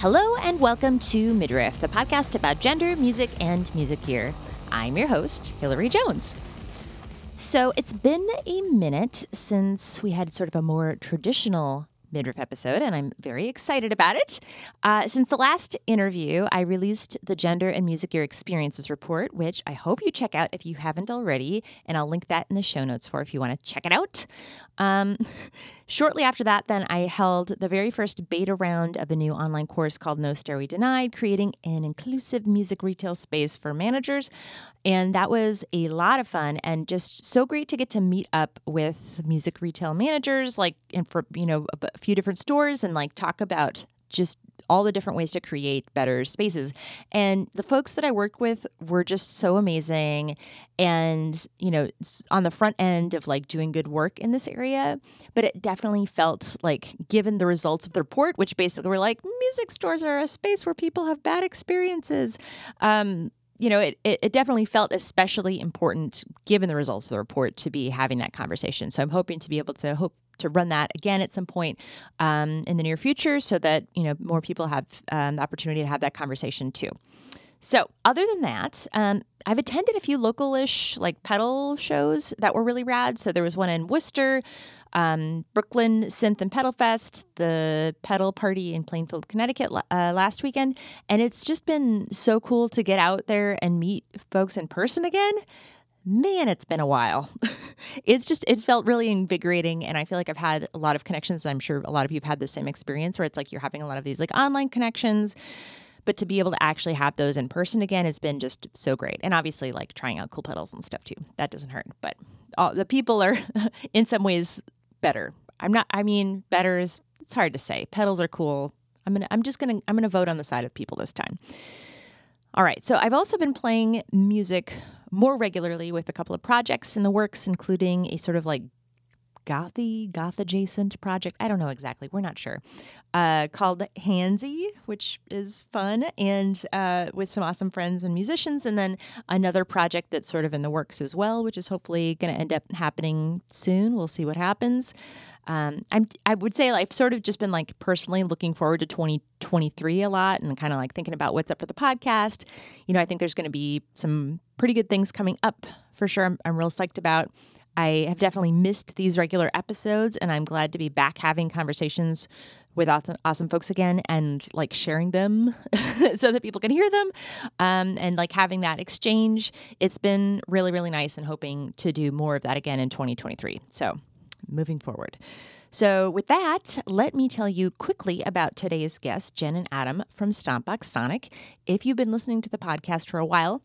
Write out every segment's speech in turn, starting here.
Hello and welcome to Midriff, the podcast about gender, music, and music gear. I'm your host, Hilary Jones. So it's been a minute since we had sort of a more traditional midriff episode, and I'm very excited about it. Uh, since the last interview, I released the Gender and Music Gear Experiences Report, which I hope you check out if you haven't already, and I'll link that in the show notes for if you want to check it out. Um, shortly after that, then I held the very first beta round of a new online course called No Stairway Denied, creating an inclusive music retail space for managers. And that was a lot of fun and just so great to get to meet up with music retail managers, like, and for, you know, a few different stores and like talk about just all the different ways to create better spaces. And the folks that I worked with were just so amazing and, you know, on the front end of like doing good work in this area. But it definitely felt like, given the results of the report, which basically were like, music stores are a space where people have bad experiences. Um, you know, it, it, it, definitely felt especially important given the results of the report to be having that conversation. So I'm hoping to be able to hope to run that again at some point um, in the near future so that you know more people have um, the opportunity to have that conversation too. So, other than that, um, I've attended a few localish like pedal shows that were really rad. So there was one in Worcester, um, Brooklyn Synth and Pedal Fest, the pedal party in Plainfield, Connecticut uh, last weekend, and it's just been so cool to get out there and meet folks in person again man, it's been a while. it's just, it felt really invigorating. And I feel like I've had a lot of connections. I'm sure a lot of you have had the same experience where it's like you're having a lot of these like online connections. But to be able to actually have those in person again has been just so great. And obviously, like trying out cool pedals and stuff too. That doesn't hurt. But all, the people are in some ways better. I'm not, I mean, better is, it's hard to say. Pedals are cool. I'm gonna, I'm just gonna, I'm gonna vote on the side of people this time. All right. So I've also been playing music more regularly with a couple of projects in the works, including a sort of like gothy, goth adjacent project. I don't know exactly. We're not sure. Uh, called Handsy, which is fun and uh, with some awesome friends and musicians. And then another project that's sort of in the works as well, which is hopefully going to end up happening soon. We'll see what happens. Um, I'm, I would say I've sort of just been like personally looking forward to 2023 a lot and kind of like thinking about what's up for the podcast. You know, I think there's going to be some pretty good things coming up for sure. I'm, I'm real psyched about. I have definitely missed these regular episodes, and I'm glad to be back having conversations with awesome, awesome folks again and like sharing them so that people can hear them um, and like having that exchange. It's been really, really nice and hoping to do more of that again in 2023. So, moving forward. So, with that, let me tell you quickly about today's guests, Jen and Adam from Stompbox Sonic. If you've been listening to the podcast for a while,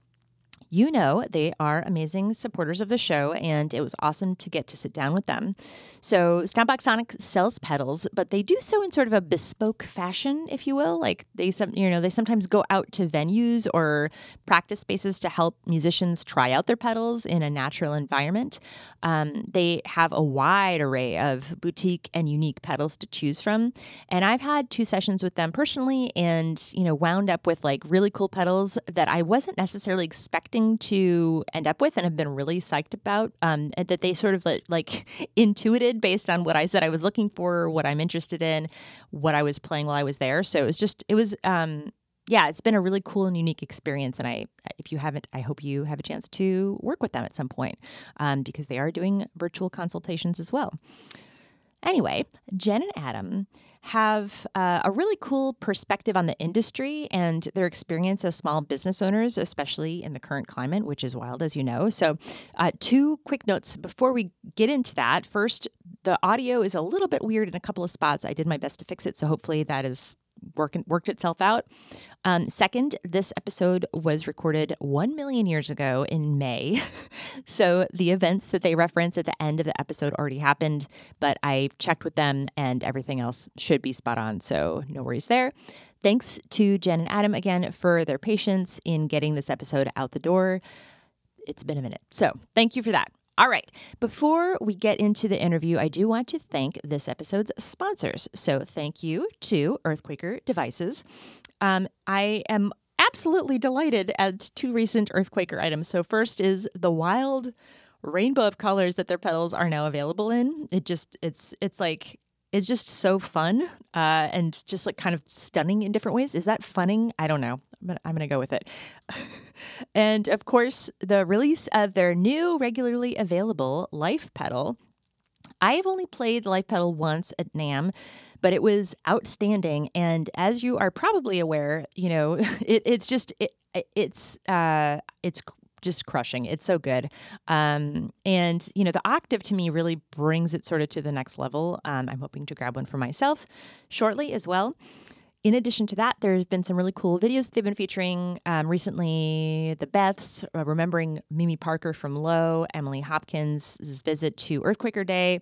you know they are amazing supporters of the show, and it was awesome to get to sit down with them. So, Stompbox Sonic sells pedals, but they do so in sort of a bespoke fashion, if you will. Like they, some, you know, they sometimes go out to venues or practice spaces to help musicians try out their pedals in a natural environment. Um, they have a wide array of boutique and unique pedals to choose from, and I've had two sessions with them personally, and you know, wound up with like really cool pedals that I wasn't necessarily expecting to end up with and have been really psyched about um, that they sort of like intuited based on what I said I was looking for, what I'm interested in, what I was playing while I was there. So it was just, it was, um, yeah, it's been a really cool and unique experience. And I, if you haven't, I hope you have a chance to work with them at some point um, because they are doing virtual consultations as well. Anyway, Jen and Adam have uh, a really cool perspective on the industry and their experience as small business owners, especially in the current climate, which is wild, as you know. So, uh, two quick notes before we get into that. First, the audio is a little bit weird in a couple of spots. I did my best to fix it, so hopefully that is working worked itself out. Um, second, this episode was recorded 1 million years ago in May. so the events that they reference at the end of the episode already happened, but I checked with them and everything else should be spot on. So no worries there. Thanks to Jen and Adam again for their patience in getting this episode out the door. It's been a minute. So thank you for that. All right. Before we get into the interview, I do want to thank this episode's sponsors. So, thank you to EarthQuaker Devices. Um, I am absolutely delighted at two recent EarthQuaker items. So, first is the wild rainbow of colors that their pedals are now available in. It just it's it's like, it's just so fun uh, and just like kind of stunning in different ways. Is that funning? I don't know. I'm gonna, I'm gonna go with it. and of course, the release of their new, regularly available Life Pedal. I have only played Life Pedal once at NAMM, but it was outstanding. And as you are probably aware, you know, it, it's just it, it's uh, it's just crushing. It's so good. Um, and, you know, the octave to me really brings it sort of to the next level. Um, I'm hoping to grab one for myself shortly as well. In addition to that, there have been some really cool videos that they've been featuring um, recently. The Beths, uh, remembering Mimi Parker from Low, Emily Hopkins' visit to EarthQuaker Day.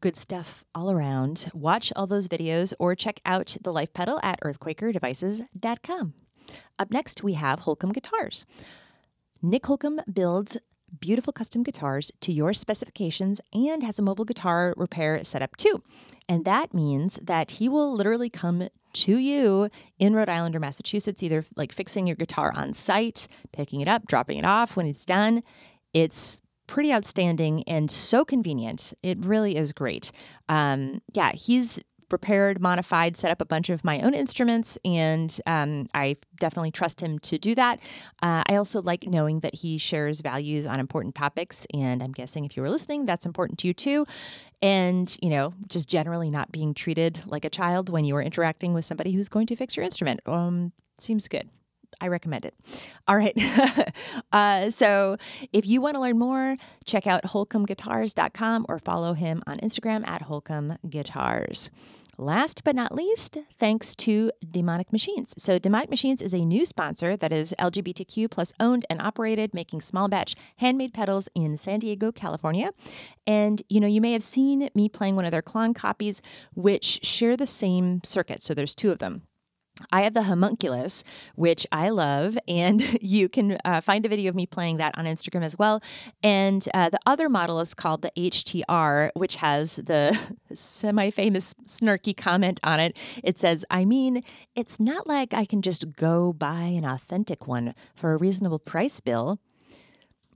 Good stuff all around. Watch all those videos or check out the Life Pedal at earthquakerdevices.com. Up next, we have Holcomb Guitars. Nick Holcomb builds beautiful custom guitars to your specifications and has a mobile guitar repair setup too. And that means that he will literally come to you in Rhode Island or Massachusetts, either like fixing your guitar on site, picking it up, dropping it off when it's done. It's pretty outstanding and so convenient. It really is great. Um, yeah, he's prepared, modified, set up a bunch of my own instruments, and um, I definitely trust him to do that. Uh, I also like knowing that he shares values on important topics, and I'm guessing if you were listening, that's important to you too. And, you know, just generally not being treated like a child when you are interacting with somebody who's going to fix your instrument. Um, seems good. I recommend it. All right. uh, so if you want to learn more, check out holcombguitars.com or follow him on Instagram at holcombguitars. Last but not least, thanks to Demonic Machines. So, Demonic Machines is a new sponsor that is LGBTQ plus owned and operated, making small batch handmade pedals in San Diego, California. And, you know, you may have seen me playing one of their clone copies, which share the same circuit. So, there's two of them. I have the homunculus, which I love, and you can uh, find a video of me playing that on Instagram as well. And uh, the other model is called the HTR, which has the semi famous snarky comment on it. It says, I mean, it's not like I can just go buy an authentic one for a reasonable price bill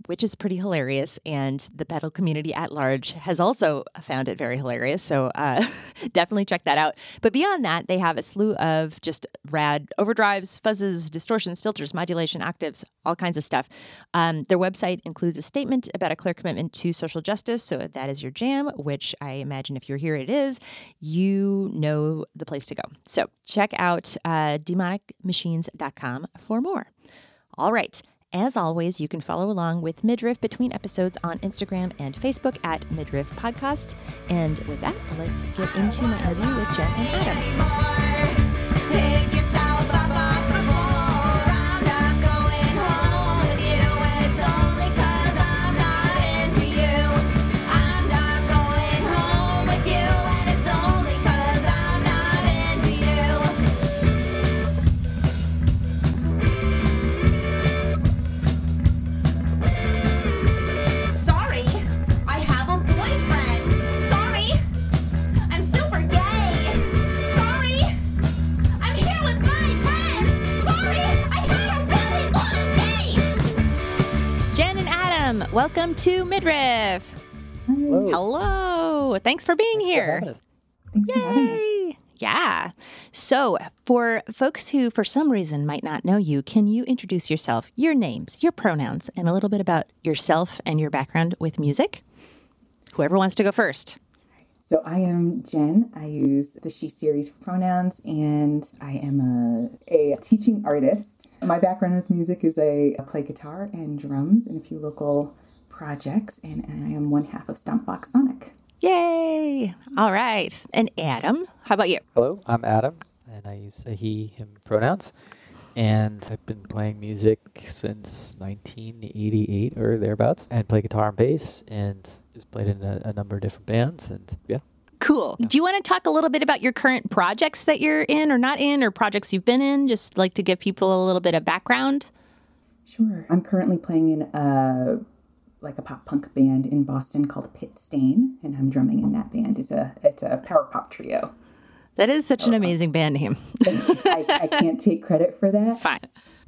which is pretty hilarious. And the pedal community at large has also found it very hilarious. So uh, definitely check that out. But beyond that, they have a slew of just rad overdrives, fuzzes, distortions, filters, modulation, octaves, all kinds of stuff. Um, their website includes a statement about a clear commitment to social justice. So if that is your jam, which I imagine if you're here it is, you know the place to go. So check out uh, demonicmachines.com for more. All right. As always, you can follow along with Midriff between episodes on Instagram and Facebook at Midriff Podcast. And with that, let's get into my interview with Jen and Adam. Welcome to Midriff. Hello. Hello. Thanks for being here. Yay. Yeah. So, for folks who, for some reason, might not know you, can you introduce yourself, your names, your pronouns, and a little bit about yourself and your background with music? Whoever wants to go first. So, I am Jen. I use the she series pronouns, and I am a, a teaching artist. My background with music is I play guitar and drums in a few local projects, and, and I am one half of Stompbox Sonic. Yay! All right. And Adam, how about you? Hello, I'm Adam, and I use a he, him pronouns. And I've been playing music since 1988 or thereabouts, and play guitar and bass, and just played in a, a number of different bands, and yeah. Cool. Do you want to talk a little bit about your current projects that you're in or not in, or projects you've been in, just like to give people a little bit of background? Sure. I'm currently playing in a like a pop punk band in Boston called Pitstain, and I'm drumming in that band. It's a it's a power pop trio. That is such an amazing band name. I, I, can't take credit for that. Fine.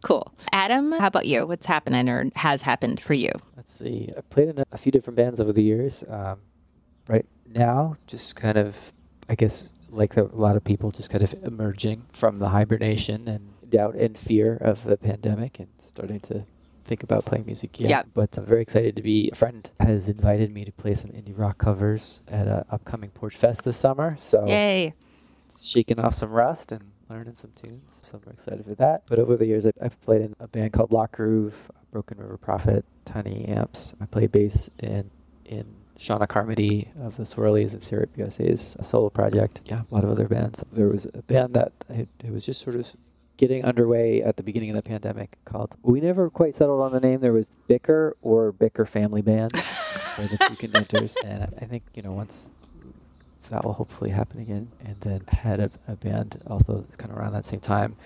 Cool. Adam, how about you? What's happening or has happened for you? Let's see. I've played in a, few different bands over the years. Um, right now, just kind of I guess, like a lot of people, just kind of emerging from the hibernation and doubt and fear of the pandemic and starting to think about playing music yet. Yeah. But I'm very excited to be. A friend has invited me to play some indie rock covers at an upcoming Porch Fest this summer. So Yay. Shaking off some rust and learning some tunes. So I'm excited for that. But over the years, I've, I've played in a band called Lock Groove, Broken River Prophet, Tiny Amps. I play bass in in Seana Carmody of the Swirlies and Syrup USA's solo project. Yeah, a lot of other bands. There was a band that it, it was just sort of getting underway at the beginning of the pandemic called we never quite settled on the name there was bicker or bicker family band for the two contenders and I, think you know once that will hopefully happen again and then had a, a band also kind of around that same time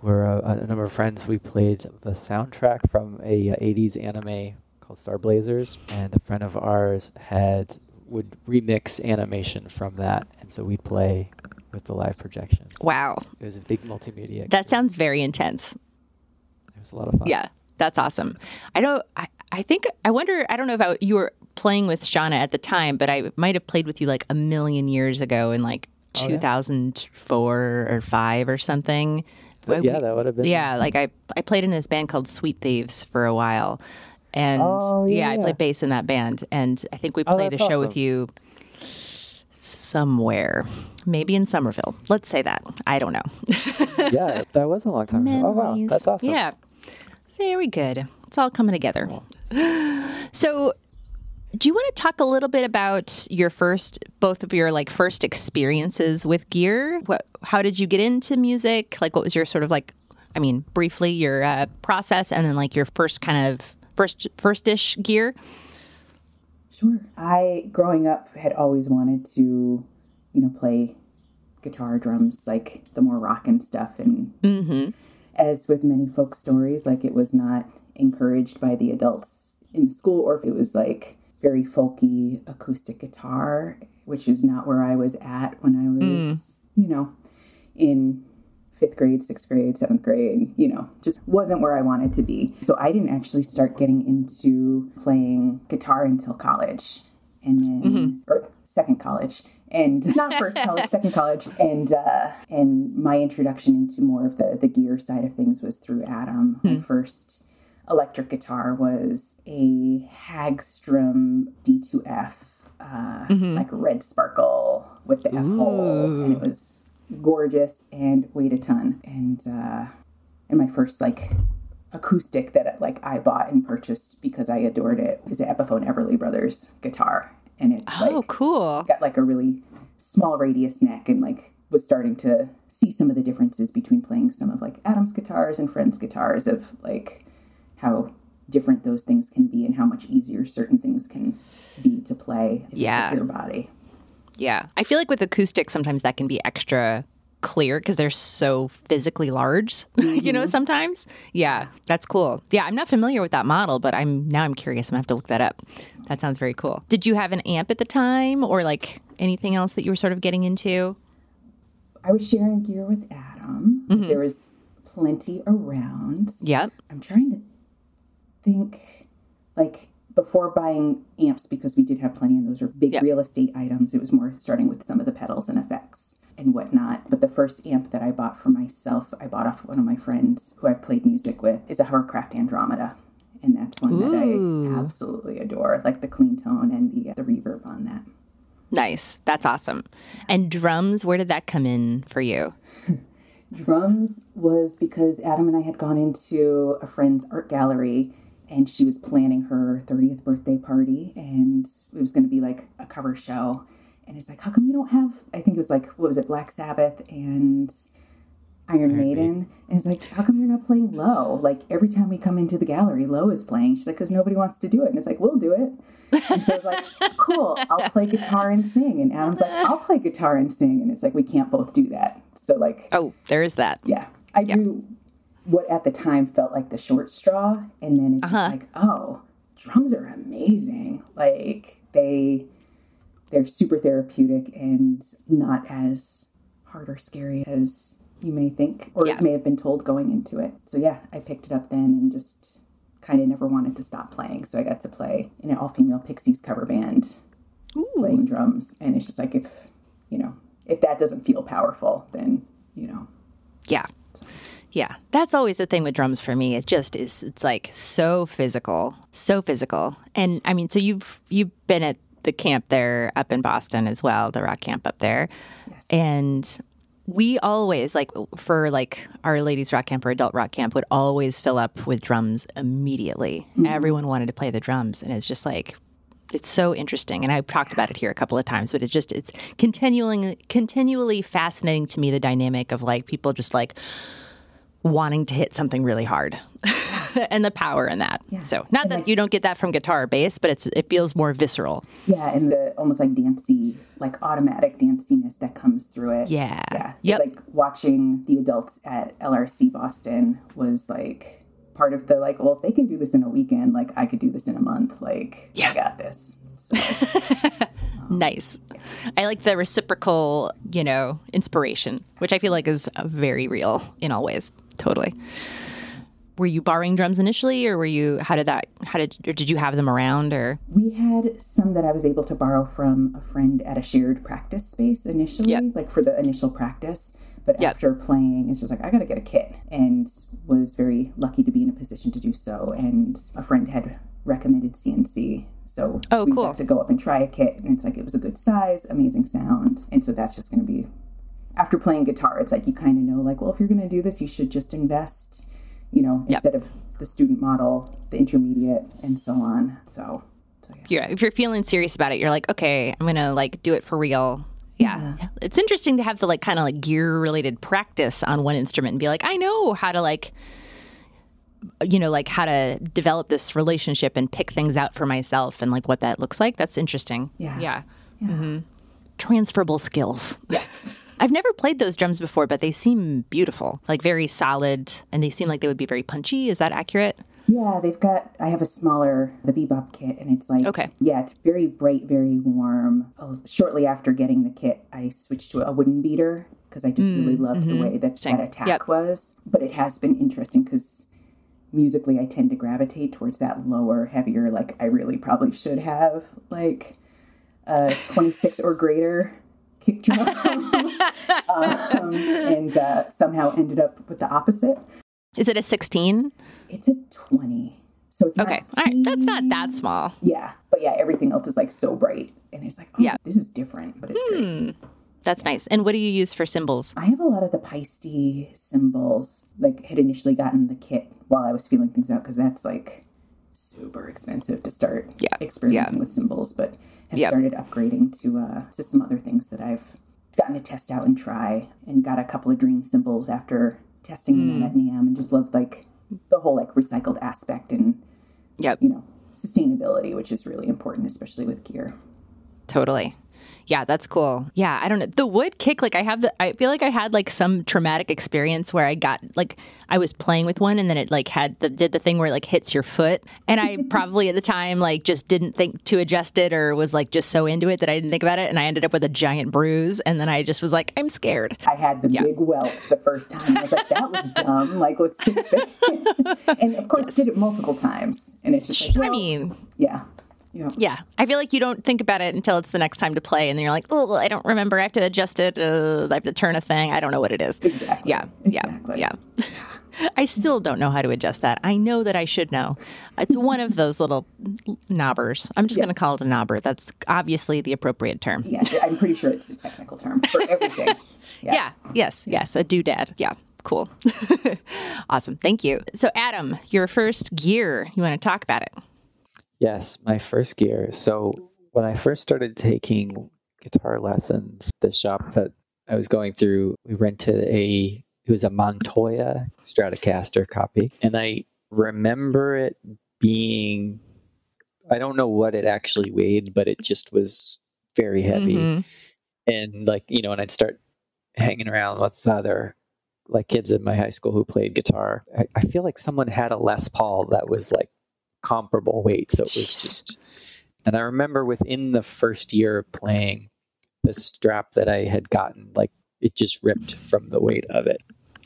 where a, a number of friends we played the soundtrack from a, uh 80s anime called star blazers and a friend of ours had would remix animation from that and so we'd play with the live projections Wow. it was a big multimedia. That sounds very intense. It was a lot of fun. Yeah, that's awesome. I don't. I, I think. I wonder. I don't know if I, you were playing with Seana at the time, but I might have played with you like a million years ago in like Oh, yeah. 2004 or five or something. But yeah, that would have been. Yeah, like I I played in this band called Sweet Thieves for a while, and Oh, yeah, I played bass in that band, and I think we Oh, played a that's show with you somewhere, maybe in Somerville. Let's say that. I don't know. yeah, that was a long time ago. Oh wow, that's awesome. Yeah. Very good. It's all coming together. So, do you want to talk a little bit about your first, both of your like first experiences with gear? What, how did you get into music? Like, what was your sort of like, I mean, briefly your uh, process, and then like your first kind of first first-ish gear. Sure. I, growing up, had always wanted to, you know, play guitar, drums, like the more rock and stuff. And as with many folk stories, like it was not encouraged by the adults in the school, or if it was like very folky acoustic guitar, which is not where I was at when I was, mm. you know, in fifth grade, sixth grade, seventh grade, you know, just wasn't where I wanted to be. So I didn't actually start getting into playing guitar until college. And then, mm-hmm. or second college. And not first college, second college, and uh, and my introduction into more of the the gear side of things was through Adam. My hmm. first electric guitar was a Hagstrom D2F, uh, like red sparkle with the F hole, and it was gorgeous and weighed a ton. And uh, and my first like acoustic that like I bought and purchased because I adored it was an Epiphone Everly Brothers guitar, and it Oh, like cool. got like a really small radius neck and like was starting to see some of the differences between playing some of like Adam's guitars and Friends guitars of like how different those things can be and how much easier certain things can be to play with Yeah. your body. Yeah. I feel like with acoustic, sometimes that can be extra clear because they're so physically large, you know, mm-hmm. sometimes. Yeah, that's cool. Yeah, I'm not familiar with that model, but I'm now I'm curious. I'm gonna have to look that up. That sounds very cool. Did you have an amp at the time or like anything else that you were sort of getting into? I was sharing gear with Adam. Mm-hmm. There was plenty around. Yep. I'm trying to think like before buying amps because we did have plenty and those were big Yep. real estate items. It was more starting with some of the pedals and effects and whatnot. But the first amp that I bought for myself, I bought off one of my friends who I've played music with, is a Hovercraft Andromeda. And that's one that I absolutely adore, like the clean tone and the uh, the reverb on that. Nice. That's awesome. And drums, where did that come in for you? Drums was because Adam and I had gone into a friend's art gallery and she was planning her 30th birthday party and it was going to be like a cover show. And it's like, how come you don't have, I think it was like, what was it, Black Sabbath and Iron Maiden? And it's like, how come you're not playing low? Like every time we come into the gallery, low is playing. She's like, because nobody wants to do it. And it's like, we'll do it. And so I was like, cool, I'll play guitar and sing. And Adam's like, I'll play guitar and sing. And it's like, we can't both do that. So like, Oh, there is that. yeah, I do what at the time felt like the short straw, and then it's Uh-huh. just like, oh, drums are amazing. Like they, they're super therapeutic and not as hard or scary as you may think, or Yeah. may have been told going into it. So yeah, I picked it up then and just kind of never wanted to stop playing. So I got to play in an all-female Pixies cover band playing drums, and it's just like if you know if that doesn't feel powerful, then you know. Yeah. Yeah. That's always the thing with drums for me. It just is it's like so physical. So physical. And I mean, so you've you've been at the camp there up in Boston as well, the rock camp up there. Yes. And we always like for like our ladies rock camp or adult rock camp would always fill up with drums immediately. Mm-hmm. Everyone wanted to play the drums and it's just like it's so interesting and I've talked about it here a couple of times but it's just it's continually continually fascinating to me the dynamic of like people just like wanting to hit something really hard and the power in that. Yeah. So not that you don't get that from guitar or bass, but it's it feels more visceral. Yeah, and the almost like dancey, like automatic danciness that comes through it. Yeah. Yeah. Yep. It's like watching the adults at LRC Boston was like part of the like, well, if they can do this in a weekend, like I could do this in a month. Like yeah. I got this. So, um, nice. I like the reciprocal, you know, inspiration, which I feel like is very real in all ways. Totally. Were you borrowing drums initially, or were you? How did that? How did? Or did you have them around? Or we had some that I was able to borrow from a friend at a shared practice space initially, yep. like for the initial practice. But yep. after playing, it's just like I got to get a kit, and was very lucky to be in a position to do so. And a friend had recommended CNC, so oh, we cool. got to go up and try a kit, and it's like it was a good size, amazing sound, and so that's just going to be. After playing guitar, it's like you kind of know, like, well, if you're going to do this, you should just invest, you know, yep. instead of the student model, the intermediate, and so on. So, so yeah. yeah, if you're feeling serious about it, you're like, okay, I'm gonna like do it for real yeah. yeah. It's interesting to have the like kind of like gear related practice on one instrument and be like, I know how to like you know, like how to develop this relationship and pick things out for myself and like what that looks like. That's interesting. Yeah. Yeah. yeah. Mm-hmm. Transferable skills. Yes. I've never played those drums before, but they seem beautiful, like very solid, and they seem like they would be very punchy. Is that accurate? Yeah, they've got. I have a smaller the bebop kit, and it's like okay. Yeah, it's very bright, very warm. Uh, shortly after getting the kit, I switched to a wooden beater because I just mm, really loved mm-hmm. the way that that attack yep. was. But it has been interesting because musically, I tend to gravitate towards that lower, heavier. Like I really probably should have like a twenty six or greater kick drum, um, and uh, somehow ended up with the opposite. Is it a 16? It's a 20. So it's okay. All right. That's not that small. Yeah. But yeah, everything else is like so bright. And it's like, oh, yeah. this is different, but it's hmm. That's nice. And what do you use for cymbals? I have a lot of the Paiste cymbals. Like, had initially gotten the kit while I was feeling things out because that's like super expensive to start yeah. experimenting yeah. with cymbals. But have yep. started upgrading to uh, to some other things that I've gotten to test out and try, and got a couple of dream cymbals after testing mm. them at NAMM and just loved like the whole like recycled aspect and yep. you know sustainability which is really important especially with gear totally yeah, that's cool. Yeah, I don't know. The wood kick, like I have the, I feel like I had like some traumatic experience where I got like I was playing with one and then it like had the did the thing where it like hits your foot, and I probably at the time like just didn't think to adjust it or was like just so into it that I didn't think about it, and I ended up with a giant bruise, and then I just was like, I'm scared. I had the yeah. big welt the first time. I was like, that was dumb. Like let's fix this. and of course, yes. did it multiple times, and it's just like, well, I mean, yeah. Yeah. Yeah. I feel like you don't think about it until it's the next time to play, and then you're like, oh, I don't remember. I have to adjust it. Uh, I have to turn a thing. I don't know what it is. Exactly. Yeah. Exactly. Yeah. Yeah. I still don't know how to adjust that. I know that I should know. It's one of those little knobbers. I'm just yeah. going to call it a knobber. That's obviously the appropriate term. Yeah, I'm pretty sure it's the technical term for everything. Yeah. yeah. Yes. Yes. A doodad. Yeah. Cool. awesome. Thank you. So, Adam, your first gear. You want to talk about it? Yes, my first gear. So when I first started taking guitar lessons, the shop that I was going through, we rented a it was a Montoya Stratocaster copy, and I remember it being I don't know what it actually weighed, but it just was very heavy. Mm-hmm. And like, you know, and I'd start hanging around with other like kids in my high school who played guitar. I, I feel like someone had a Les Paul that was like comparable weight. So it was just, and I remember within the first year of playing, the strap that I had gotten, like it just ripped from the weight of it.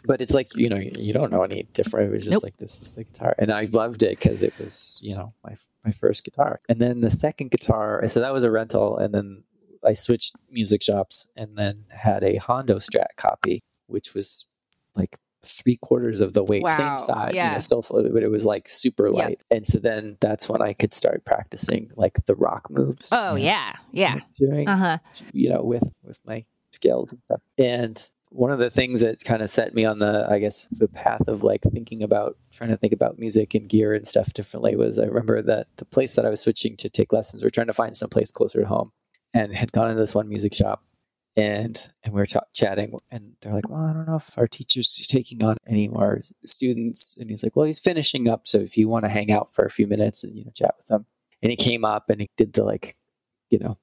But it's like you know you don't know any different. It was just nope. like this is the guitar, and I loved it because it was you know my my first guitar. And then the second guitar, so that was a rental, and then I switched music shops and then had a Hondo Strat copy, which was like three quarters of the weight, Wow, same size, you yeah. know, still, but it was like super Yep. light. And so then that's when I could start practicing like the rock moves. Oh yeah, yeah. Doing, Uh huh. you know, with with my scales and stuff. And one of the things that kind of set me on the, I guess, the path of like thinking about trying to think about music and gear and stuff differently was I remember that the place that I was switching to take lessons, we are trying to find some place closer to home, and had gone into this one music shop. And and we were ch- chatting, and they're like, "Well, I don't know if our teacher's taking on any more students." And he's like, "Well, he's finishing up, so if you want to hang out for a few minutes and you know chat with him." And he came up and he did the like, you know,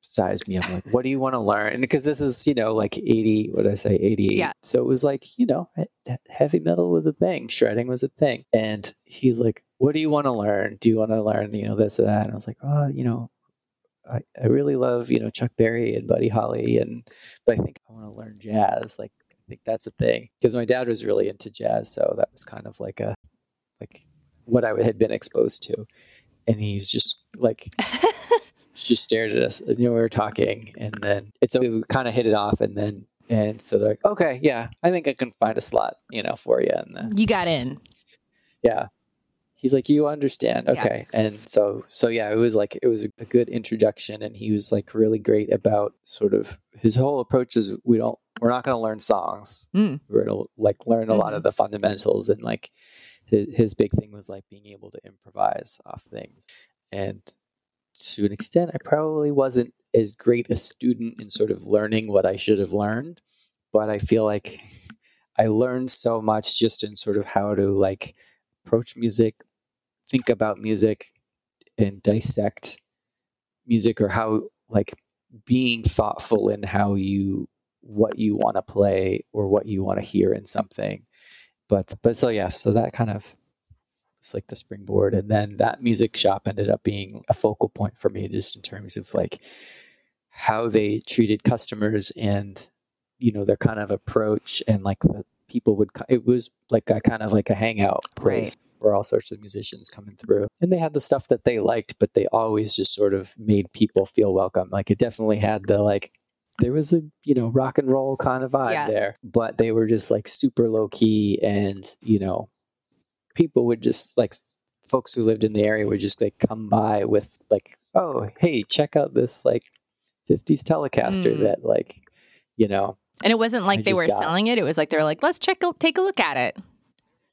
sized me up like, what do you want to learn? And because this is, you know, like 80, what did I say, 88. Yeah. So it was like, you know, heavy metal was a thing, shredding was a thing. And he's like, what do you want to learn? Do you want to learn, you know, this or that? And I was like, oh, you know, I, I really love, you know, Chuck Berry and Buddy Holly. And, but I think I want to learn jazz. Like, I think that's a thing. Because my dad was really into jazz. So that was kind of like a, like what I had been exposed to. And he was just like, just stared at us. You know, we were talking, and then it's we kind of hit it off, and then and so they're like, okay, yeah, I think I can find a slot, you know, for you, and then You got in. yeah. He's like, you understand, Yeah. okay, and so so yeah, it was like it was a good introduction, and he was like really great about sort of his whole approach is we don't we're not going to learn songs, Mm. we're going to like learn a lot of the fundamentals, and like his, his big thing was like being able to improvise off things, and to an extent, I probably wasn't as great a student in sort of learning what I should have learned, but I feel like I learned so much just in sort of how to like approach music, think about music, and dissect music, or how like being thoughtful in how you what you want to play or what you want to hear in something. But but so yeah, so that kind of was like the springboard. And then that music shop ended up being a focal point for me just in terms of like how they treated customers and you know their kind of approach and like the people would it was like a kind of like a hangout place where all sorts of musicians coming through and they had the stuff that they liked but they always just sort of made people feel welcome like it definitely had the like there was a you know rock and roll kind of vibe Yeah. there but they were just like super low key and you know people would just like folks who lived in the area would just like come by with like oh hey check out this like 50s telecaster Mm. that like you know And it wasn't like I they were selling it. It was like they were like, let's check, take a look at it.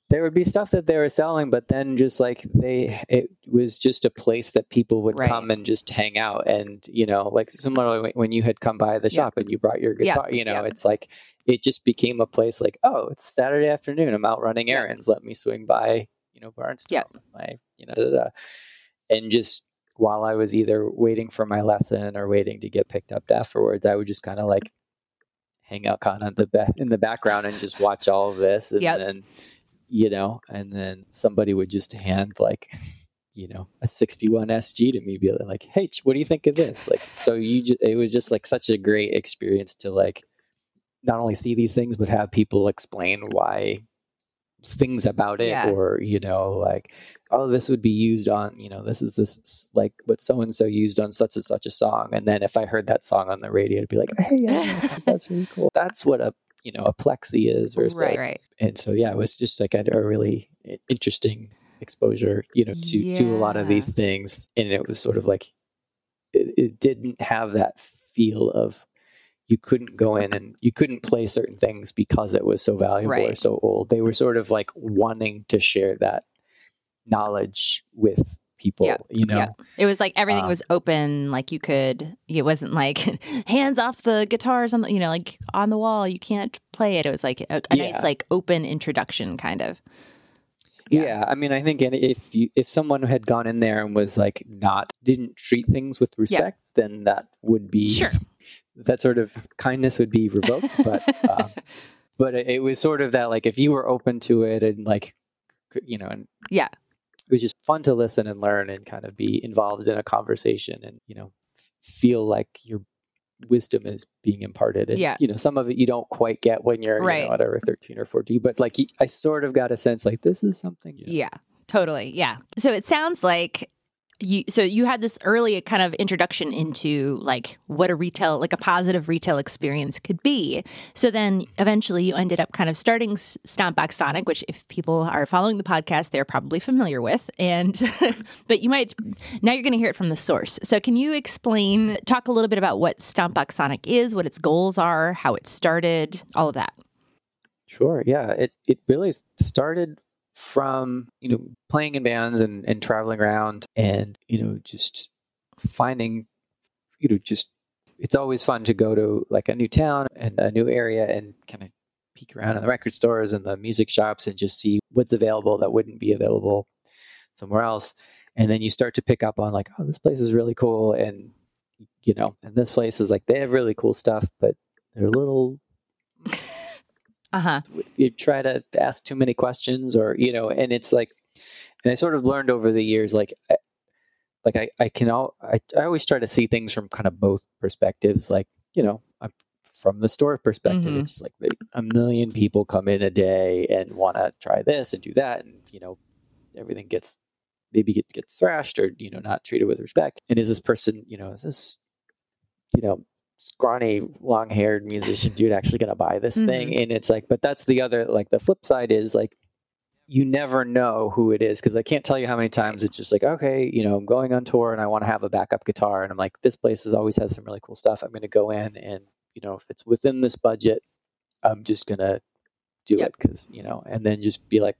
There would be stuff that they were selling but then just like they it was just a place that people would Right. come and just hang out and you know like similarly when- you had come by the Yeah. shop and you brought your Yeah, guitar you know yeah. it's like it just became a place like oh it's saturday afternoon i'm out running Yeah. errands let me swing by you know barnstone Yeah. my you know da, da, da. and just while i was either waiting for my lesson or waiting to get picked up afterwards i would just kind of like hang out kind of the ba- in the background and just watch all of this and Yep. then you know and then somebody would just hand like you know a 61 sg to me be like hey what do you think of this? Like so you just, it was just like such a great experience to like not only see these things but have people explain why things about it Yeah. or you know like oh this would be used on you know this is this like what so and so used on such and such a song. And then if i heard that song on the radio it'd be like hey yeah, that's really cool. That's what a you know a plexi is versus right, like, right. and so yeah it was just like a, a really interesting exposure you know to to a lot of these things. And it was sort of like it, it didn't have that feel of you couldn't go in and you couldn't play certain things because it was so valuable or so old. They were sort of like wanting to share that knowledge with people Yeah, you know yeah. It was like everything Um, was open. Like you could, it wasn't like hands off the guitars on the, you know, like on the wall. You can't play it. It was like a, a nice, like open introduction kind of. yeah. yeah. i mean i think if you if someone had gone in there and was like not didn't treat things with respect then that would be Sure. that sort of kindness would be revoked but um, but it was sort of that like if you were open to it and like you know and Yeah. It was just fun to listen and learn and kind of be involved in a conversation and you know feel like your wisdom is being imparted and Yeah. you know some of it you don't quite get when you're you Right. know, whatever 13 or 14 but like i sort of got a sense like this is something you know, Yeah, totally. Yeah. So it sounds like you so you had this early kind of introduction into like what a retail like a positive retail experience could be so then eventually you ended up kind of starting stompbox sonic which if people are following the podcast they're probably familiar with and but you might now you're going to hear it from the source so can you explain talk a little bit about what stompbox sonic is what its goals are how it started all of that Sure. Yeah. It it really started from you know playing in bands and, and traveling around and you know just finding you know just it's always fun to go to like a new town and a new area and kind of peek around in the record stores and the music shops and just see what's available that wouldn't be available somewhere else. And then you start to pick up on like oh this place is really cool and you know and this place is like they have really cool stuff but they're a little uh-huh. You try to ask too many questions or you know and it's like and i sort of learned over the years like I, like i i can all I, I always try to see things from kind of both perspectives. Like you know i'm from the store perspective Mhm. it's like a million people come in a day and want to try this and do that and you know everything gets maybe gets gets thrashed or you know not treated with respect. And is this person you know is this you know scrawny long haired musician dude actually going to buy this thing. Mm-hmm. And it's like but that's the other like the flip side is like you never know who it is because i can't tell you how many times it's just like okay you know i'm going on tour and i want to have a backup guitar. And i'm like this place is always has some really cool stuff. I'm going to go in and you know if it's within this budget i'm just going to do Yep. it because you know and then just be like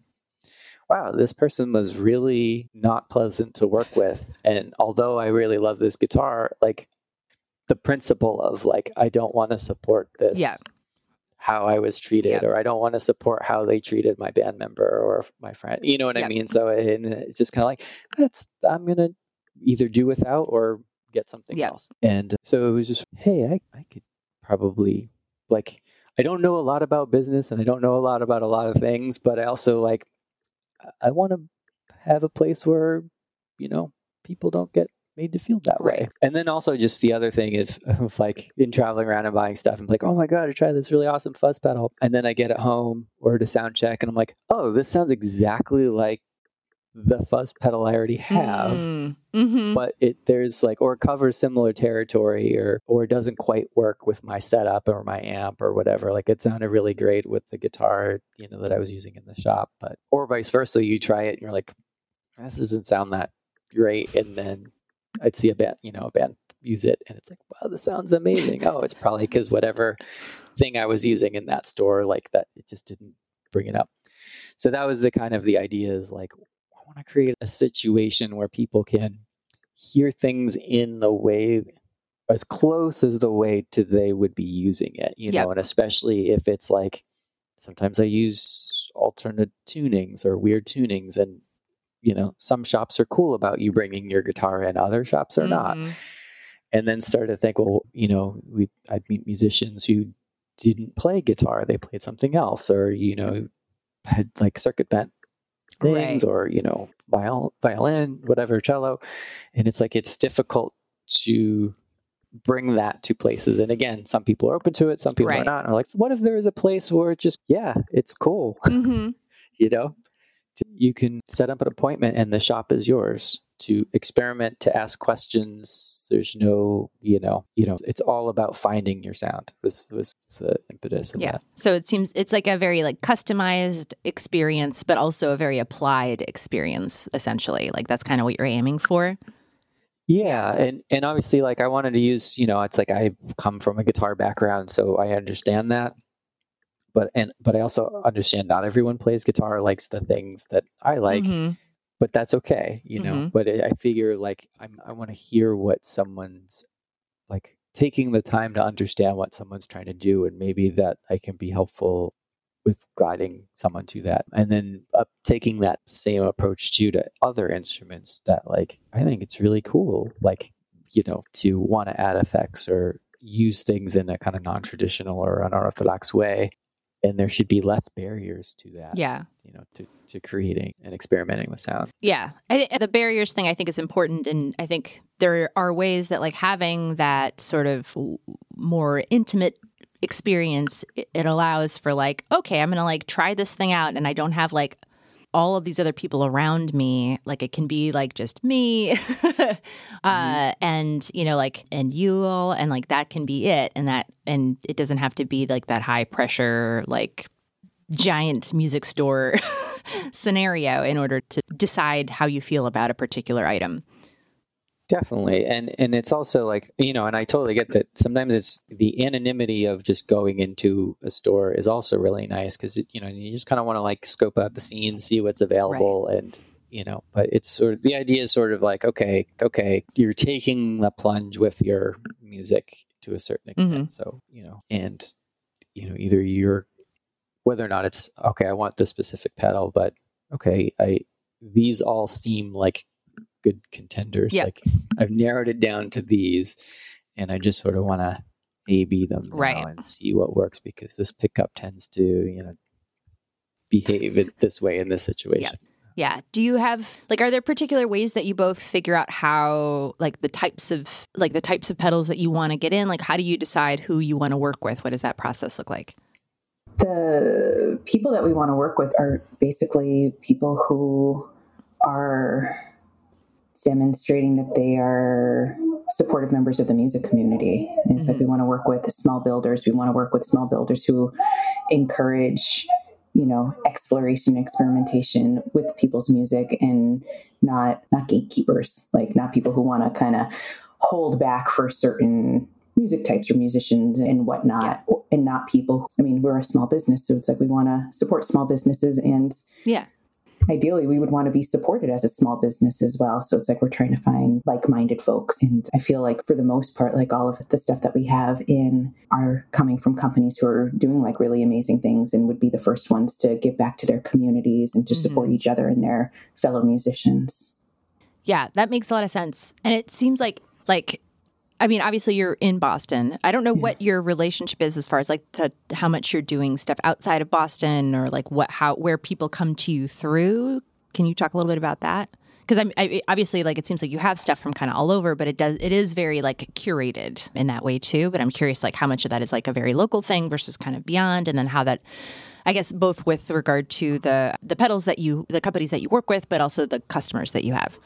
wow this person was really not pleasant to work with. And although i really love this guitar like the principle of like i don't want to support this Yeah. how i was treated or i don't want to support how they treated my band member or my friend you know what i mean so and it's just kind of like that's i'm gonna either do without or get something Yeah. else and so it was just hey i, I could probably like i don't know a lot about business and i don't know a lot about a lot of things but i also like i want to have a place where you know people don't get made to feel that way. And then also just the other thing is of like in traveling around and buying stuff i'm like oh my god i tried this really awesome fuzz pedal. And then i get it home or to sound check and i'm like oh this sounds exactly like the fuzz pedal i already have. Mm-hmm. but it there's like or covers similar territory or or doesn't quite work with my setup or my amp or whatever. Like it sounded really great with the guitar you know that i was using in the shop but or vice versa you try it and you're like this doesn't sound that great. And then i'd see a band you know a band use it and it's like wow this sounds amazing oh it's probably because whatever thing i was using in that store like that it just didn't bring it up so that was the kind of the idea is like i want to create a situation where people can hear things in the way as close as the way to they would be using it you Yep. know and especially if it's like sometimes i use alternate tunings or weird tunings and you know some shops are cool about you bringing your guitar in other shops are not Mhm. and then started to think well you know we i'd meet musicians who didn't play guitar they played something else or you know had like circuit bent things Right. or you know viol- violin whatever cello and it's like it's difficult to bring that to places and again some people are open to it some people Right. are not and are like what if there is a place where it just yeah it's cool Mhm. you know you can set up an appointment and the shop is yours to experiment to ask questions there's no you know you know it's all about finding your sound was was the impetus Yeah. that So it seems it's like a very like customized experience, but also a very applied experience, essentially. Like that's kind of what you're aiming for. yeah and and obviously like i wanted to use you know it's like i come from a guitar background so i understand that but and but i also understand not everyone plays guitar likes the things that i like Mhm. but that's okay, you know. Mhm. But I I figure like I'm, I want to hear what someone's like taking the time to understand what someone's trying to do, and maybe that I can be helpful with guiding someone to that, and then uh, taking that same approach too to other instruments that like I think it's really cool, like you know, to want to add effects or use things in a kind of non-traditional or unorthodox way. And there should be less barriers to that, Yeah. you know, to, to creating and experimenting with sound. Yeah. I, the barriers thing I think is important. And I think there are ways that like having that sort of more intimate experience, it, allows for like, okay, I'm going to like try this thing out and I don't have like all of these other people around me. Like it can be like just me, uh, mm-hmm. and you know, like and you all, and like that can be it, and that and it doesn't have to be like that high pressure like giant music store scenario in order to decide how you feel about a particular item. Definitely. And and it's also like, you know, and I totally get that sometimes it's the anonymity of just going into a store is also really nice cuz you know, you just kind of want to like scope out the scene, see what's available right. and you know, but it's sort of the idea is sort of like, okay, okay, you're taking the plunge with your music to a certain extent. Mm-hmm. So, you know, and you know, either you're whether or not it's okay, I want this specific pedal, but okay, I these all seem like good contenders. Yep. Like I've narrowed it down to these, and I just sort of want to A B them right. and see what works because this pickup tends to you know behave it this way in this situation. Yeah. Do you have like are there particular ways that you both figure out how like the types of like the types of pedals that you want to get in? Like how do you decide who you want to work with? What does that process look like? The people that we want to work with are basically people who are demonstrating that they are supportive members of the music community. And it's mm-hmm. like we want to work with small builders. We want to work with small builders who encourage, you know, exploration, experimentation with people's music, and not not gatekeepers. Like not people who want to kind of hold back for certain music types or musicians and whatnot, yeah. and not people. I mean, we're a small business, so it's like we want to support small businesses and yeah ideally we would want to be supported as a small business as well. So it's like we're trying to find like minded folks. And I feel like for the most part, like all of the stuff that we have in are coming from companies who are doing like really amazing things and would be the first ones to give back to their communities and to mm-hmm. support each other and their fellow musicians. Yeah, that makes a lot of sense. And it seems like like I mean, obviously you're in Boston. I don't know yeah. what your relationship is as far as like the, how much you're doing stuff outside of Boston or like what how where people come to you through. Can you talk a little bit about that? Because I'm I, obviously like it seems like you have stuff from kind of all over, but it does it is very like curated in that way too. But I'm curious like how much of that is like a very local thing versus kind of beyond, and then how that I guess both with regard to the the pedals that you the companies that you work with, but also the customers that you have.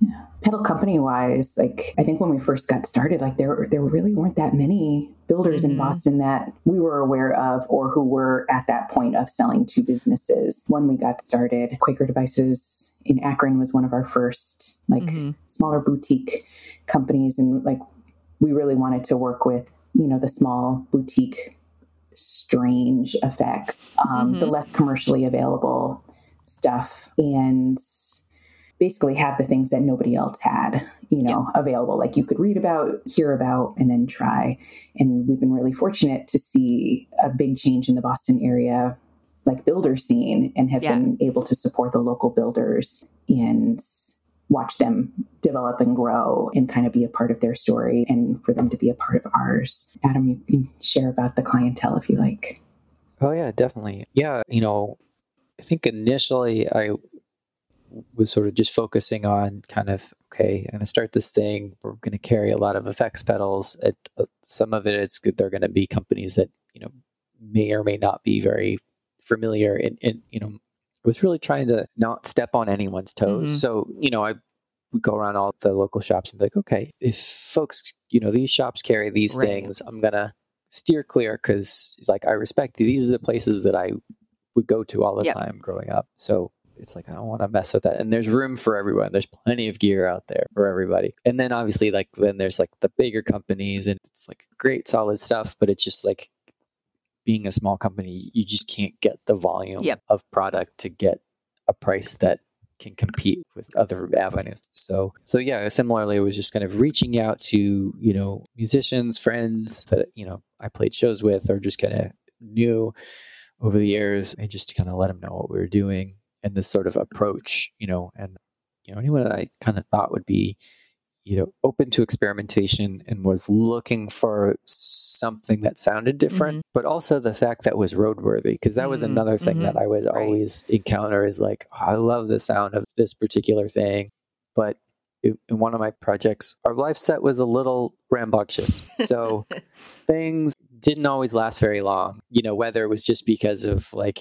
Yeah. Pedal company wise, like I think when we first got started, like there there really weren't that many builders mm-hmm. in Boston that we were aware of or who were at that point of selling to businesses. When we got started, Quaker Devices in Akron was one of our first like mm-hmm. smaller boutique companies and like we really wanted to work with, you know, the small boutique strange effects, um, mm-hmm. the less commercially available stuff and basically have the things that nobody else had, you know, yeah. available. Like you could read about, hear about, and then try. And we've been really fortunate to see a big change in the Boston area, like builder scene, and have yeah. been able to support the local builders and watch them develop and grow and kind of be a part of their story and for them to be a part of ours. Adam, you can share about the clientele if you like. Oh, yeah, definitely. Yeah, you know, I think initially I was sort of just focusing on kind of okay, I'm going to start this thing. We're going to carry a lot of effects pedals. It, uh, some of it, it's good. They're going to be companies that you know may or may not be very familiar. And, and you know, was really trying to not step on anyone's toes. Mm-hmm. So you know, I would go around all the local shops and be like, okay, if folks, you know, these shops carry these right. things, I'm gonna steer clear because like I respect these are the places that I would go to all the yep. time growing up. So it's like I don't want to mess with that. And there's room for everyone. There's plenty of gear out there for everybody. And then obviously like then there's like the bigger companies and it's like great solid stuff, but it's just like being a small company, you just can't get the volume yep. of product to get a price that can compete with other avenues. So so yeah, similarly it was just kind of reaching out to, you know, musicians, friends that, you know, I played shows with or just kind of knew over the years and just to kind of let them know what we were doing and this sort of approach, you know, and you know anyone that I kind of thought would be, you know, open to experimentation and was looking for something that sounded different, mm-hmm. but also the fact that was roadworthy because that was mm-hmm. another thing mm-hmm. that I would right. always encounter is like, oh, I love the sound of this particular thing, but in one of my projects, our live set was a little rambunctious. So things didn't always last very long, you know, whether it was just because of like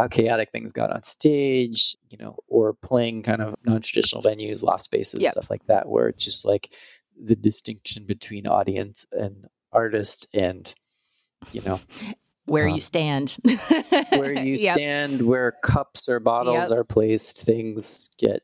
how chaotic things got on stage, you know, or playing kind of non-traditional venues, loft spaces, Yep. stuff like that, where it's just like the distinction between audience and artist and you know Where Um, you stand. where you Yep. stand, where cups or bottles Yep. are placed, things get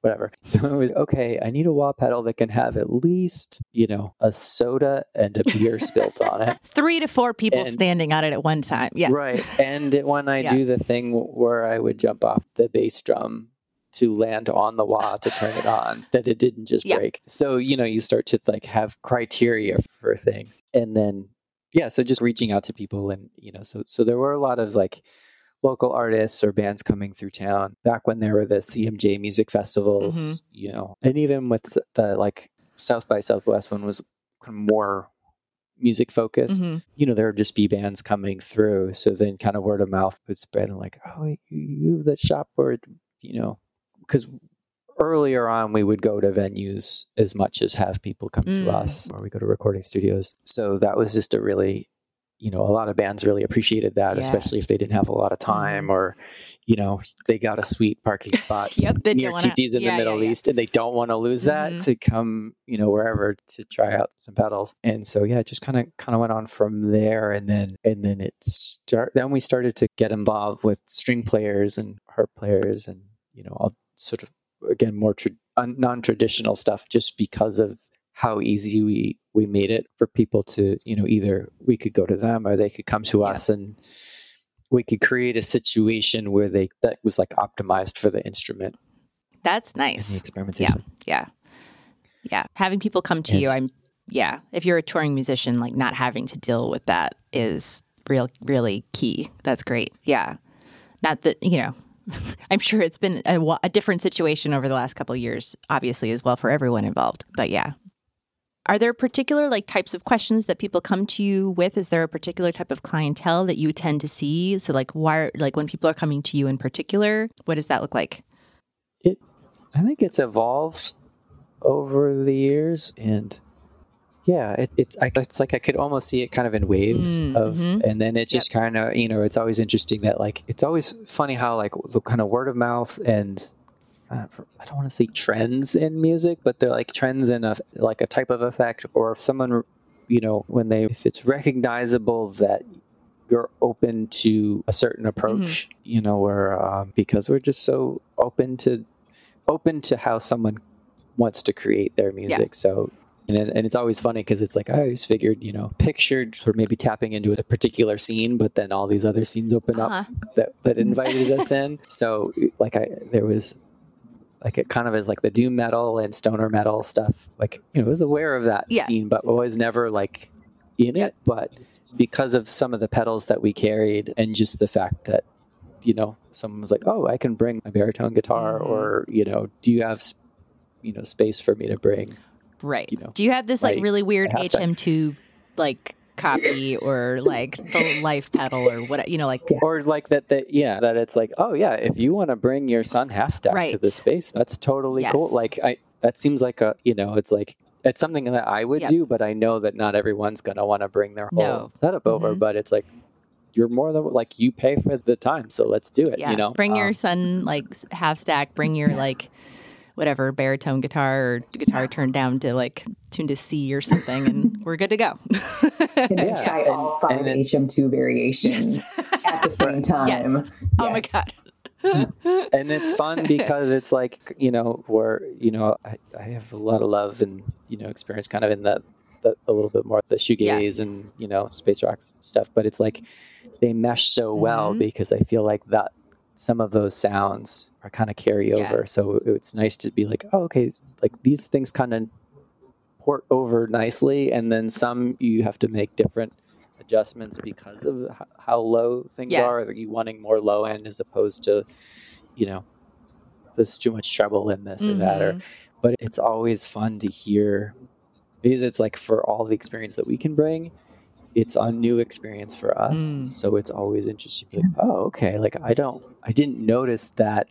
whatever. So it was okay. I need a wah pedal that can have at least you know a soda and a beer spilt on it. Three to four people And- standing on it at one time. Yeah. Right. And it- when I Yeah. do the thing where I would jump off the bass drum to land on the wah to turn it on, that it didn't just Yeah. break. So, you know, you start to like have criteria for things. And then yeah, so just reaching out to people and you know, so so there were a lot of like local artists or bands coming through town back when there were the CMJ music festivals, Mm-hmm. you know. And even with the like South by Southwest one was kind of more music focused Mhm. you know, there would just be bands coming through. So then kind of word of mouth would spread and like, oh, you, have that shop where, you know, because earlier on we would go to venues as much as have people come Mm. to us or we go to recording studios. So that was just a really, you know, a lot of bands really appreciated that, Yeah. especially if they didn't have a lot of time or, you know, they got a sweet parking spot Yep. They near wanna- TT's in yeah, the Middle yeah. East, and they don't want to lose that Mhm. to come, you know, wherever to try out some pedals. And so yeah, it just kind of kind of went on from there, and then and then it start. Then we started to get involved with string players and harp players, and you know, all sort of again more tra- non-traditional stuff, just because of how easy we we made it for people to you know either we could go to them or they could come to Yeah. us and we could create a situation where they that was like optimized for the instrument That's and the nice. experimentation. Yeah. Yeah. yeah Having people come to you, I'm, yeah. If you're a touring musician, like not having to deal with that is real, really key. That's great. Yeah. Not that, you know, I'm sure it's been a, a different situation over the last couple of years, obviously, as well for everyone involved. But yeah. Are there particular like types of questions that people come to you with? Is there a particular type of clientele that you tend to see? So like why like when people are coming to you in particular, what does that look like? It, I think it's evolved over the years, and yeah, it, it's I, it's like I could almost see it kind of in waves Mm, of, mhm. and then it just kind of you know it's always interesting that like it's always funny how like the kind of word of mouth and I don't want to say trends in music, but they're like trends in a like a type of effect, or if someone, you know, when they if it's recognizable that you're open to a certain approach, you know, where um, because we're just so open to open to how someone wants to create their music, so. And, and it's always funny because it's like I always figured, you know, pictured of maybe tapping into a particular scene, but then all these other scenes open up Uh-huh. that, that invited us in. So like I there was like it kind of is like the doom metal and stoner metal stuff. Like you know, I was aware of that Yeah. scene, but was never like in Yep. it. But because of some of the pedals that we carried, and just the fact that you know someone was like, "Oh, I can bring my baritone guitar," Mhm. or you know, "Do you have you know space for me to bring?" Right. you know, Do you have this like like, really weird. HM2 like copy or like the life pedal or what, you know, like, Or like that, that yeah, that it's like, oh yeah, if you want to bring your Sunn half stack to the space, that's totally cool. Like I, that seems like a, you know, it's like it's something that I would Yep. do, but I know that not everyone's gonna want to bring their whole No. setup over. Mhm. But it's like you're more than like you pay for the time, so let's do it. yeah, You know, bring your Um, Sunn like half stack, bring your like whatever baritone guitar or guitar turned down to like tune to C or something and we're good to go. And then Yeah, try and- all five and then- HM2 variations at the same time. Yes. Oh my God. and it's fun because it's like you know where you know I, I have a lot of love and you know experience kind of in that the a little bit more the shoegaze and you know space rocks stuff but it's like they mesh so well Mhm. because I feel like that some of those sounds are kind of carry Yeah. over so it's nice to be like oh okay like these things kind of port over nicely and then some you have to make different adjustments because of how low things Yeah. are. Are you wanting more low end as opposed to, you know, there's too much treble in this or that? Or, Mhm. but it's always fun to hear because it's like for all the experience that we can bring, it's a new experience for us. Mm. So it's always interesting. to be Like, oh, okay. Like I don't, I didn't notice that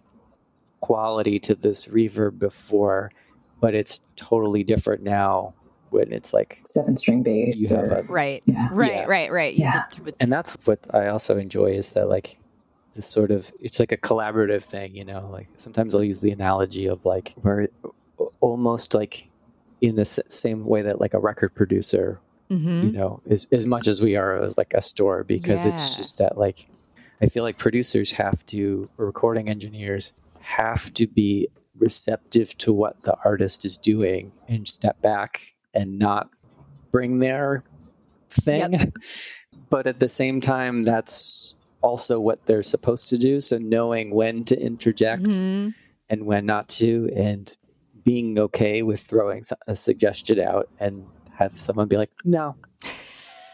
quality to this reverb before, but it's totally different now when it's like Seven string bass. you have or- a Right. Yeah. Right, Yeah. right, right. You Yeah. did with- and that's what I also enjoy is that like this sort of it's like a collaborative thing, you know. Like sometimes I'll use the analogy of like we're almost like in the same way that like a record producer, mm-hmm. you know, is as much as we are like a store because yeah. it's just that like I feel like producers have to, recording engineers have to be receptive to what the artist is doing and step back and not bring their thing. Yep. But at the same time, that's also what they're supposed to do. So knowing when to interject mm-hmm. and when not to, and being okay with throwing a suggestion out and have someone be like, no,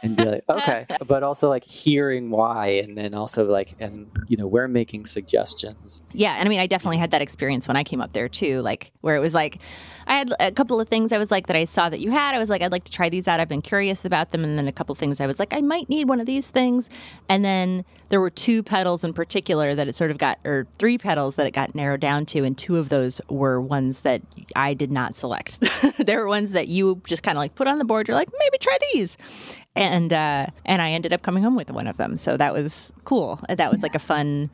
and be like, okay, but also like hearing why, and then also like, and you know, we're making suggestions. Yeah, and I mean, I definitely had that experience when I came up there too, like where it was like, I had a couple of things I was like that I saw that you had. I was like, I'd like to try these out. I've been curious about them, and then a couple of things I was like, I might need one of these things, and then there were two pedals in particular that it sort of got, or three pedals that it got narrowed down to, and two of those were ones that I did not select. there were ones that you just kind of like put on the board. You're like, maybe try these, and uh, and I ended up coming home with one of them. So that was cool. That was like a fun,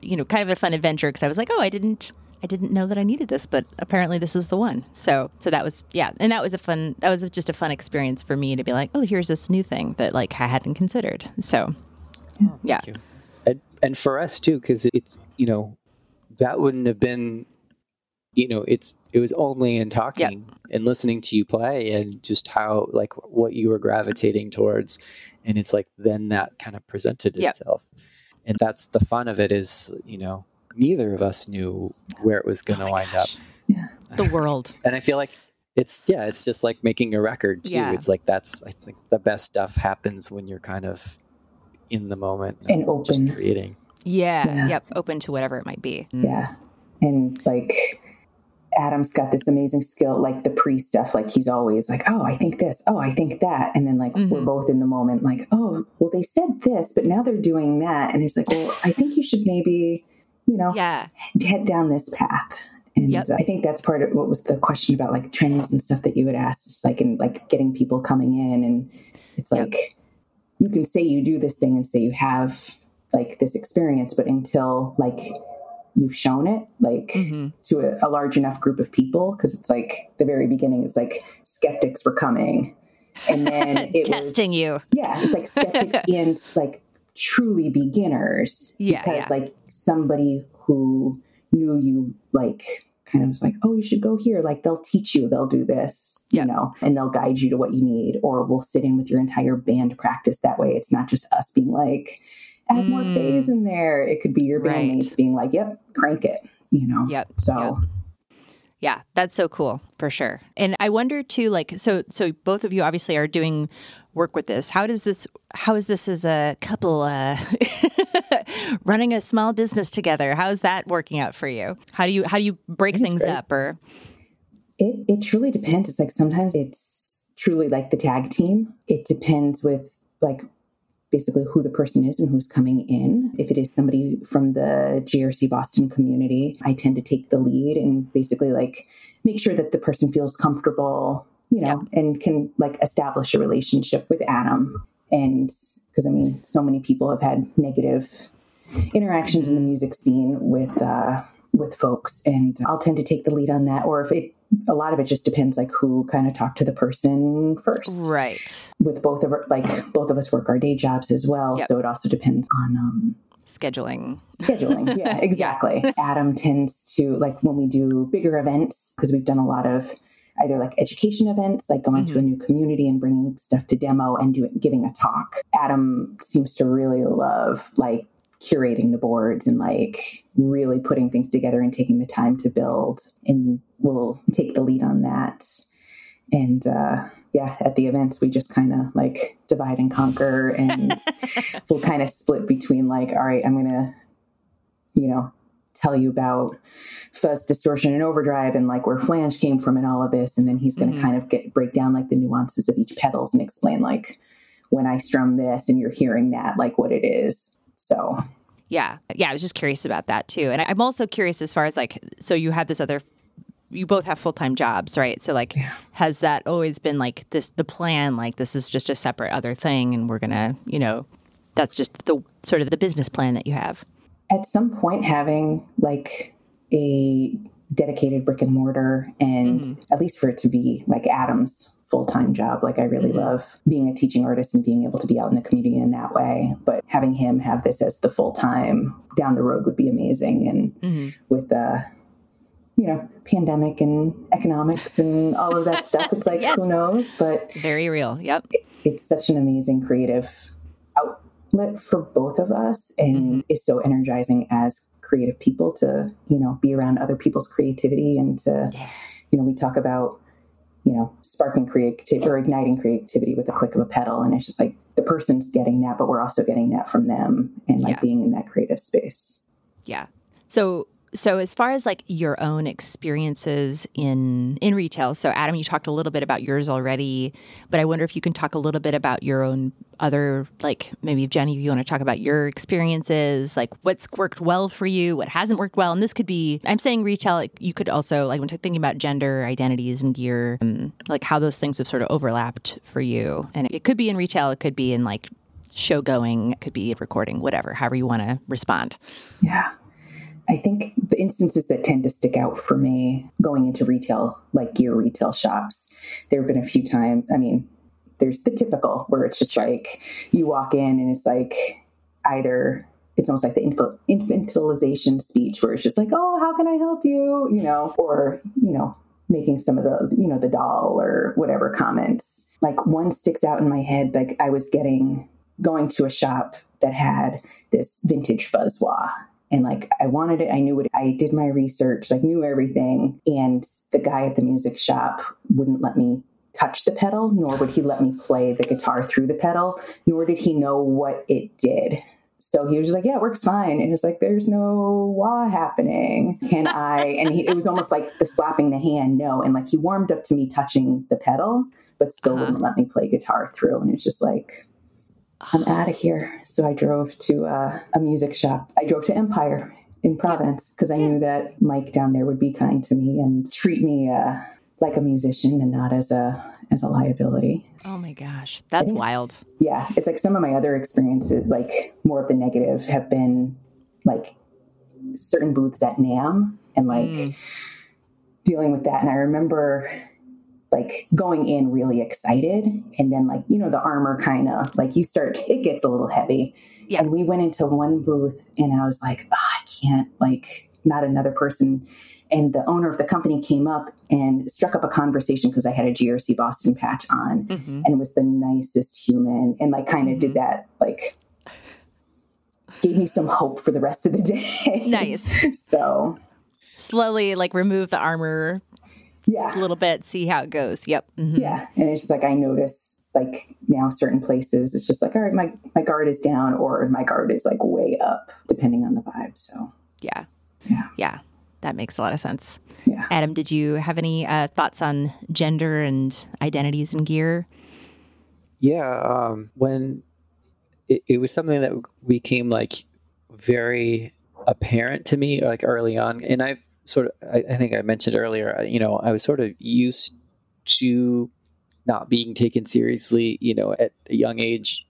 you know, kind of a fun adventure because I was like, oh, I didn't. I didn't know that I needed this, but apparently this is the one. So, so that was yeah, and that was a fun. That was just a fun experience for me to be like, oh, here's this new thing that like I hadn't considered. So, oh, yeah, and, and for us too, because it's you know that wouldn't have been you know it's it was only in talking yep. and listening to you play and just how like what you were gravitating towards. And it's like then that kind of presented yep. itself. And that's the fun of it is you know neither of us knew where it was going to oh wind gosh. up yeah. The world. And i feel like it's yeah it's just like making a record too. Yeah. it's like that's i think the best stuff happens when you're kind of in the moment and, and open. just creating. Yeah, yeah. Yep. Open to whatever it might be. Yeah. And like Adam's got this amazing skill, like the pre stuff. Like he's always like, oh, I think this. Oh, I think that. And then like mm-hmm. we're both in the moment, like, oh, well, they said this, but now they're doing that. And he's like, well, I think you should maybe, you know, yeah. head down this path. And yep. I think that's part of what was the question about like trends and stuff that you would ask, just like in like getting people coming in. And it's like yep. you can say you do this thing and say you have like this experience, but until like you've shown it like mm-hmm. to a, a, large enough group of people because it's like the very beginning it's like skeptics were coming and then it testing was, you yeah it's like skeptics and like truly beginners yeah because yeah. like somebody who knew you like kind of was like oh you should go here like they'll teach you they'll do this yep. you know and they'll guide you to what you need or we'll sit in with your entire band practice that way it's not just us being like add mm. more phase in there. It could be your bandmates right. being like, "Yep, crank it," you know. Yep. So. Yep. Yeah, that's so cool for sure. And I wonder too, like, so so both of you obviously are doing work with this. How does this? How is this as a couple uh, running a small business together? How is that working out for you? How do you how do you break things great. up? Or it it truly depends. It's like sometimes it's truly like the tag team. It depends with like basically who the person is and who's coming in. If it is somebody from the GRC Boston community, I tend to take the lead and basically like make sure that the person feels comfortable, you know, yeah. and can like establish a relationship with Adam. And because I mean, so many people have had negative interactions in the music scene with uh, with folks, and I'll tend to take the lead on that. Or if it a lot of it just depends like who kind of talked to the person first right with both of our like both of us work our day jobs as well yep. so it also depends on um scheduling scheduling yeah exactly yeah. adam tends to like when we do bigger events because we've done a lot of either like education events like going mm-hmm. to a new community and bringing stuff to demo and doing giving a talk adam seems to really love like curating the boards and like really putting things together and taking the time to build and we'll take the lead on that and uh, yeah at the events we just kind of like divide and conquer and we'll kind of split between like all right i'm gonna you know tell you about fuzz distortion and overdrive and like where flange came from and all of this and then he's going to mm-hmm. kind of get break down like the nuances of each pedals and explain like when i strum this and you're hearing that like what it is so yeah, yeah, I was just curious about that too. And I'm also curious as far as like, so you have this other, you both have full time jobs, right? So like, yeah. has that always been like this the plan? Like this is just a separate other thing, and we're gonna, you know, that's just the sort of the business plan that you have. at some point having like a dedicated brick and mortar and mm-hmm. at least for it to be like Adam's full-time job like I really mm-hmm. love being a teaching artist and being able to be out in the community in that way but having him have this as the full-time down the road would be amazing and mm-hmm. with the you know pandemic and economics and all of that stuff it's like yes. who knows but very real yep it, it's such an amazing creative outlet for both of us and mm-hmm. is so energizing as creative people to you know be around other people's creativity and to yeah. you know we talk about you know sparking creativity or igniting creativity with a click of a pedal. And it's just like the person's getting that but we're also getting that from them and like yeah. being in that creative space. Yeah. So so as far as like your own experiences in in retail, so Adam, you talked a little bit about yours already, but I wonder if you can talk a little bit about your own other like maybe Jenny, you want to talk about your experiences, like what's worked well for you, what hasn't worked well, and this could be I'm saying retail. Like you could also like when thinking about gender identities and gear, and like how those things have sort of overlapped for you, and it could be in retail, it could be in like show going, it could be recording, whatever, however you want to respond. Yeah. I think the instances that tend to stick out for me going into retail, like gear retail shops, there have been a few times. I mean, there's the typical where it's just like you walk in and it's like either it's almost like the infantilization speech where it's just like, oh, how can I help you? You know, or, you know, making some of the, you know, the doll or whatever comments. Like one sticks out in my head. Like I was getting, going to a shop that had this vintage fuzz wah and like I wanted it. I knew what I did my research, like knew everything. And the guy at the music shop wouldn't let me touch the pedal, nor would he let me play the guitar through the pedal, nor did he know what it did. So he was just like, "Yeah, it works fine." And it's like, "There's no wah happening." Can I? And he, it was almost like the slapping the hand. No, and like he warmed up to me touching the pedal, but still uh-huh. wouldn't let me play guitar through. And it's just like, I'm out of here. So I drove to uh, a music shop. I drove to Empire in Providence because I knew that Mike down there would be kind to me and treat me uh, like a musician and not as a as a liability. Oh my gosh, that's wild. Yeah, it's like some of my other experiences, like more of the negative, have been like certain booths at NAMM and like mm. dealing with that. And I remember like going in really excited and then like you know the armor kind of like you start it gets a little heavy yeah. and we went into one booth and i was like oh, i can't like not another person and the owner of the company came up and struck up a conversation because i had a grc boston patch on mm-hmm. and was the nicest human and like kind of mm-hmm. did that like gave me some hope for the rest of the day nice so slowly like remove the armor yeah. a little bit see how it goes. Yep. Mm-hmm. yeah. And it's just like i notice like now certain places it's just like all right my my guard is down or my guard is like way up depending on the vibe. So yeah. yeah. Yeah. That makes a lot of sense. Yeah. Adam did you have any uh, thoughts on gender and identities and gear? Yeah um, when it, it was something that became like very apparent to me like early on. And i've sort of, I, I think I mentioned earlier, uh, you know, I was sort of used to not being taken seriously, you know, at a young age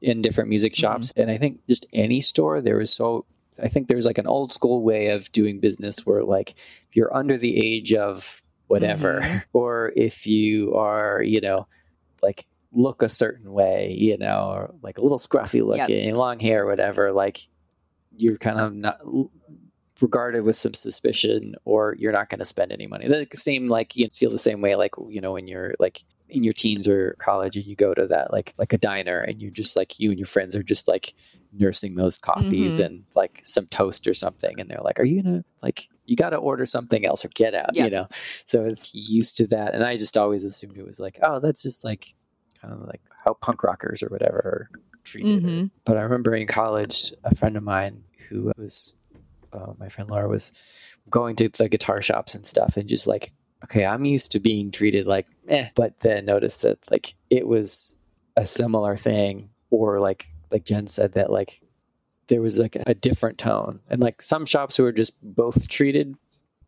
in different music mm-hmm. shops. Mm-hmm. And I think just any store, there was so, I think there's like an old school way of doing business where, like, if you're under the age of whatever, mm-hmm. or if you are, you know, like look a certain way, you know, or like a little scruffy looking, yep. long hair, whatever, like you're kind of not regarded with some suspicion or you're not going to spend any money. The same like you feel the same way like you know when you're like in your teens or college and you go to that like like a diner and you're just like you and your friends are just like nursing those coffees mm-hmm. and like some toast or something and they're like are you gonna like you got to order something else or get out you know so it's used to that and i just always assumed it was like oh that's just like kind of like how punk rockers or whatever are treated mm-hmm. but i remember in college a friend of mine who was uh, my friend Laura was going to the guitar shops and stuff and just like, okay, I'm used to being treated like eh, but then noticed that like it was a similar thing or like like Jen said that like there was like a different tone and like some shops were just both treated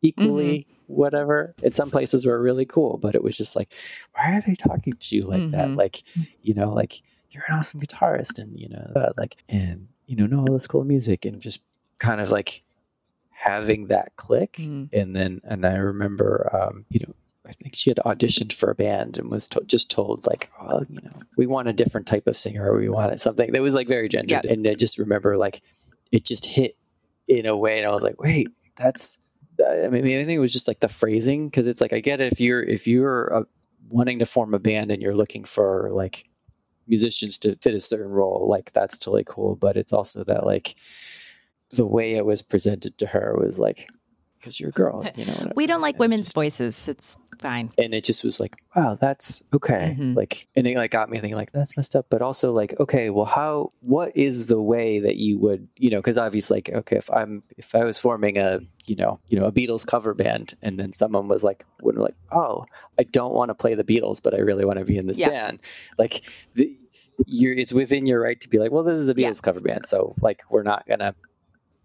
equally mm-hmm. whatever and some places were really cool but it was just like why are they talking to you like mm-hmm. that like you know like you're an awesome guitarist and you know uh, like and you know know all this cool music and just kind of like having that click. Mm. and then and i remember um, you know i think she had auditioned for a band and was to- just told like oh you know we want a different type of singer. Or we wanted something. That was like very gendered. Yeah. and i just remember like it just hit in a way and i was like wait that's i mean i think it was just like the phrasing. Because it's like i get it if you're if you're uh, wanting to form a band and you're looking for like musicians to fit a certain role like that's totally cool. But it's also that like the way it was presented to her was like because you're a girl you know. We don't like And women's just- voices. It's fine. and it just was like wow that's okay Mhm. like and it like got me thinking like that's messed up but also like okay well how what is the way that you would you know because obviously like okay if i'm if i was forming a you know you know a beatles cover band and then someone was like would like oh i don't want to play the beatles but i really want to be in this Yeah. band like the you're it's within your right to be like well this is a beatles Yeah. cover band so like we're not gonna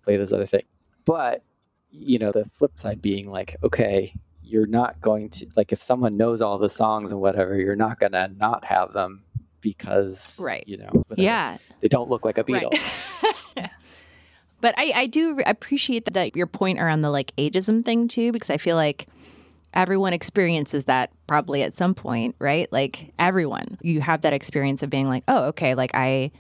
play this other thing but you know the flip side being like okay you're not going to like if someone knows all the songs and whatever you're not gonna not have them because Right. you know whatever. Yeah. they don't look like a Right. Beatle but I, I do appreciate that, that your point around the like ageism thing too, because I feel like everyone experiences that probably at some point, right? Like everyone, you have that experience of being like, oh, okay, like I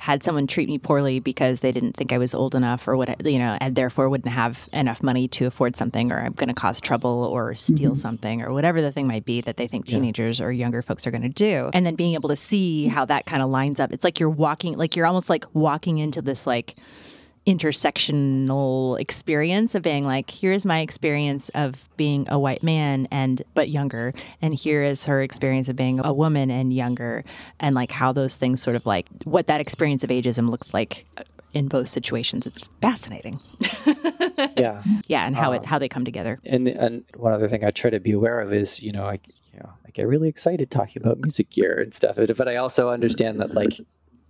had someone treat me poorly because they didn't think I was old enough or what, you know, and therefore wouldn't have enough money to afford something or I'm going to cause trouble or steal mm-hmm. something or whatever the thing might be that they think teenagers or younger folks are going to do. And then being able to see how that kind of lines up. It's like you're walking, like you're almost like walking into this like, intersectional experience of being like here's my experience of being a white man and but younger and here is her experience of being a woman and younger and like how those things sort of like what that experience of ageism looks like uh, in both situations. It's fascinating. Yeah. Yeah and how it um, how they come together. and and one other thing I try to be aware of is you know I you know I get really excited talking about music gear and stuff, but I also understand that like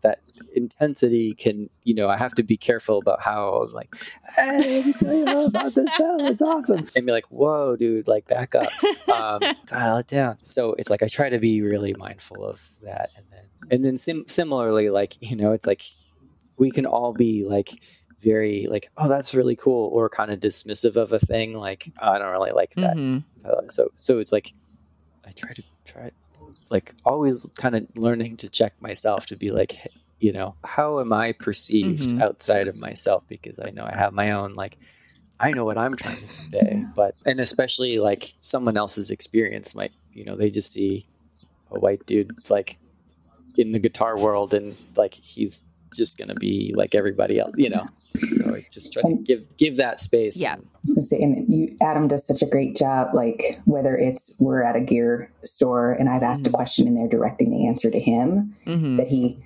that intensity can you know I have to be careful about how I'm like hey let me tell you all about this it's awesome. And be like whoa dude like back up. Um, dial it down. So it's like I try to be really mindful of that. And then and then sim- similarly like you know it's like we can all be like very like oh that's really cool or kind of dismissive of a thing like "Oh, I don't really like that. Mhm. uh, so so it's like I try to try like always kind of learning to check myself to be like you know how am I perceived Mhm. outside of myself? Because I know I have my own like I know what I'm trying to convey. But and especially like someone else's experience might you know they just see a white dude like in the guitar world and like he's just gonna be like everybody else you know so I just try to give give that space yeah I was gonna say, and you, Adam does such a great job. Like whether it's we're at a gear store and I've asked a Mhm. question and they're directing the answer to him, hmm that he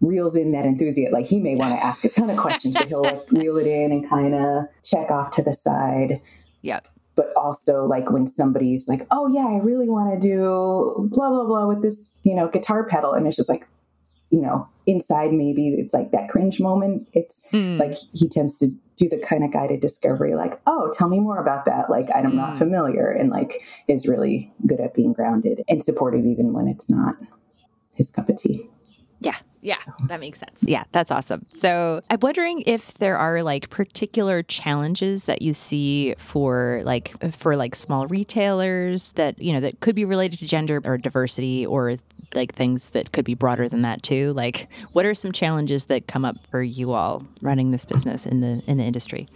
reels in that enthusiasm. Like he may want to ask a ton of questions, but he'll like reel it in and kind of check off to the side. Yep. But also like when somebody's like, "Oh yeah, I really want to do blah blah blah with this, you know, guitar pedal," and it's just like, you know, inside maybe it's like that cringe moment. It's Mm. like he tends to do the kind of guided discovery like oh tell me more about that like i'm Mm. not familiar and like is really good at being grounded and supportive even when it's not his cup of tea Yeah, yeah, that makes sense. Yeah, that's awesome. So I'm wondering if there are like particular challenges that you see for like for like small retailers that you know that could be related to gender or diversity or like things that could be broader than that too. Like, what are some challenges that come up for you all running this business in the in the industry?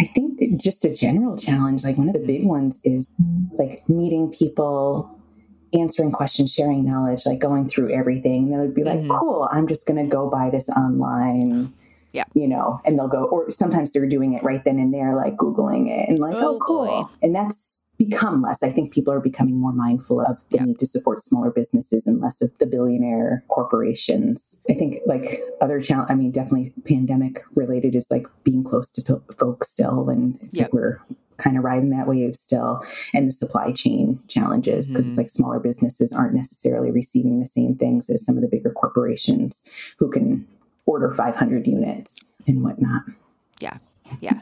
i think just a general challenge like one of the big ones is like meeting people answering questions sharing knowledge like going through everything they would be like Mhm. cool i'm just going to go buy this online Yeah. you know and they'll go or sometimes they're doing it right then and there like googling it and like Oh, oh, cool boy. and that's become less i think people are becoming more mindful of the Yeah. need to support smaller businesses and less of the billionaire corporations i think like other challenge i mean definitely pandemic related is like being close to po- folks still and it's Yep. we're kind of riding that wave still and the supply chain challenges because Mhm. it's like smaller businesses aren't necessarily receiving the same things as some of the bigger corporations who can order 500 units and whatnot Yeah. Yeah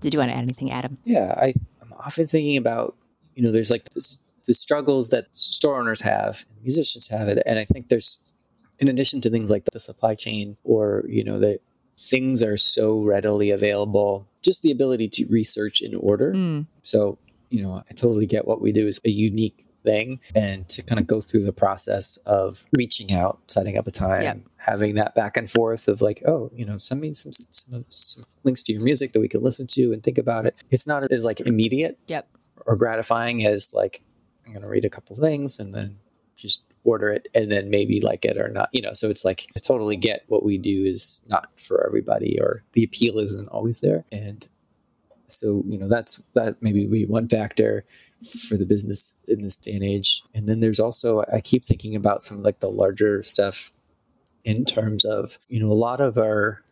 did you want to add anything, Adam? Yeah, I, I'm often thinking about, you know, there's like this, the struggles that store owners have, and musicians have it, and I think there's, in addition to things like the supply chain or you know that things are so readily available. Just the ability to research in order. Mm. So, you know, I totally get what we do is a unique thing and to kind of go through the process of reaching out, setting up a time, Yep. Having that back and forth of like, oh, you know, send me some, some, some links to your music that we can listen to and think about it. It's not as like immediate Yep. or gratifying as like I'm going to read a couple things and then just order it and then maybe like it or not, you know. So it's like I totally get what we do is not for everybody or the appeal isn't always there. And so, you know, that's that maybe be one factor for the business in this day and age. And then there's also I keep thinking about some of like the larger stuff in terms of, you know, a lot of our